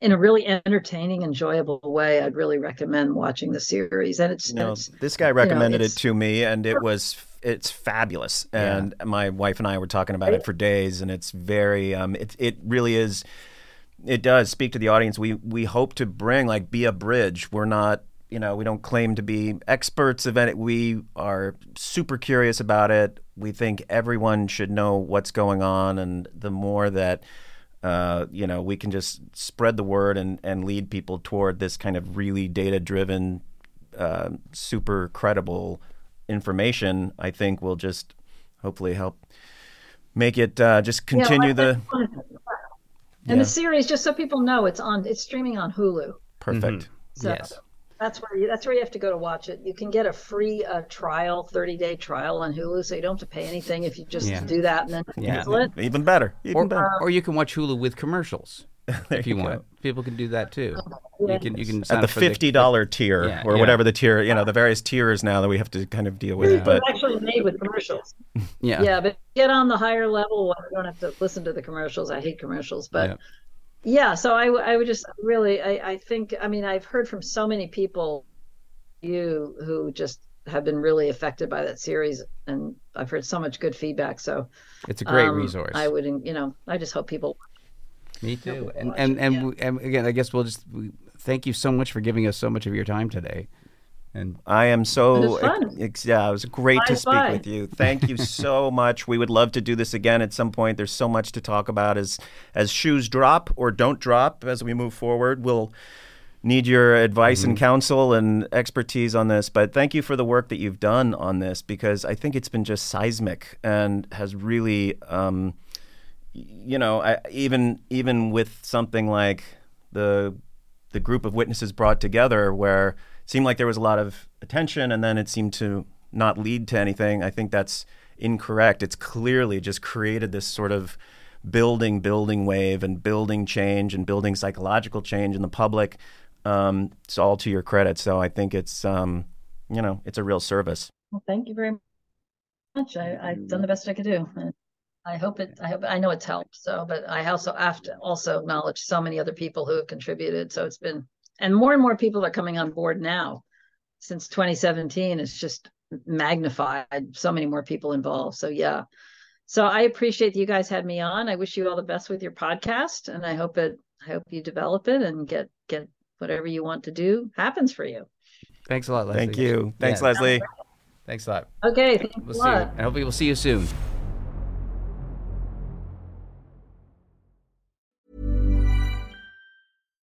C: in a really entertaining, enjoyable way, I'd really recommend watching the series. And it's, and
B: No,
C: it's
B: this guy recommended
C: it's-
B: it to me, and it was it's fabulous. And my wife and I were talking about it for days, and it's very um, it it really is. It does speak to the audience. We we hope to bring like be a bridge. We're not you know we don't claim to be experts of it. We are super curious about it. We think everyone should know what's going on, and the more that uh, you know, we can just spread the word and, and lead people toward this kind of really data driven, uh, super credible information, I think will just hopefully help make it uh, just
C: Yeah, well,
B: continue the.
C: And
B: Yeah.
C: the series, just so people know, it's on. It's streaming on Hulu.
B: Perfect.
C: So
A: Yes.
C: That's where you, that's where you have to go to watch it. You can get a free uh, trial, thirty day trial on Hulu, so you don't have to pay anything if you just
A: Yeah.
C: do that and then
A: Yeah.
C: cancel it.
B: Even better. Even
A: or,
B: better.
A: or you can watch Hulu with commercials if you,
B: you go.
A: want. People can do that too.
C: Yeah.
A: You can you can
B: At the fifty dollar tier
A: Yeah,
B: or
A: yeah.
B: whatever the tier, you know, the various tiers now that we have to kind of deal with.
C: It's
B: But
C: actually made with commercials.
A: Yeah.
C: Yeah, but get on the higher level. You don't have to listen to the commercials. I hate commercials, but
A: Yeah.
C: so I, w- I would just really, I, I think, I mean, I've heard from so many people, you who just have been really affected by that series, and I've heard so much good feedback. So
A: It's a great
C: um,
A: resource.
C: I would, you know, I just hope people.
A: Me too. And and and,
C: yeah.
A: we- and again, I guess we'll just we, thank you so much for giving us so much of your time today. And
B: I am so
C: It was
B: ex- yeah, it was great to speak
C: bye.
B: with you. Thank you so much. We would love to do this again at some point. There's so much to talk about as as shoes drop or don't drop as we move forward. We'll need your advice and counsel and expertise on this. But thank you for the work that you've done on this because I think it's been just seismic and has really, um, you know, I, even even with something like the the group of witnesses brought together where it seemed like there was a lot of attention and then it seemed to not lead to anything. I think that's incorrect. It's clearly just created this sort of building, building wave and building change and building psychological change in the public. um, it's all to your credit. So I think it's um, you know it's a real service.
C: Well, thank you very much. I, I've done the best I could do. I hope it, I hope, I know it's helped. So, but I also have to also acknowledge so many other people who have contributed. So it's been, and more and more people are coming on board now. Since 2017, it's just magnified. So many more people involved. So yeah. So I appreciate that you guys had me on. I wish you all the best with your podcast, and I hope it. I hope you develop it and get get whatever you want to do happens for you.
A: Thanks a lot, Leslie.
B: Thank you. Thanks,
A: Yeah.
B: Leslie.
A: Thanks a lot.
C: Okay, thanks
A: We'll
C: a
A: see you.
C: lot.
A: I hope we will see you soon.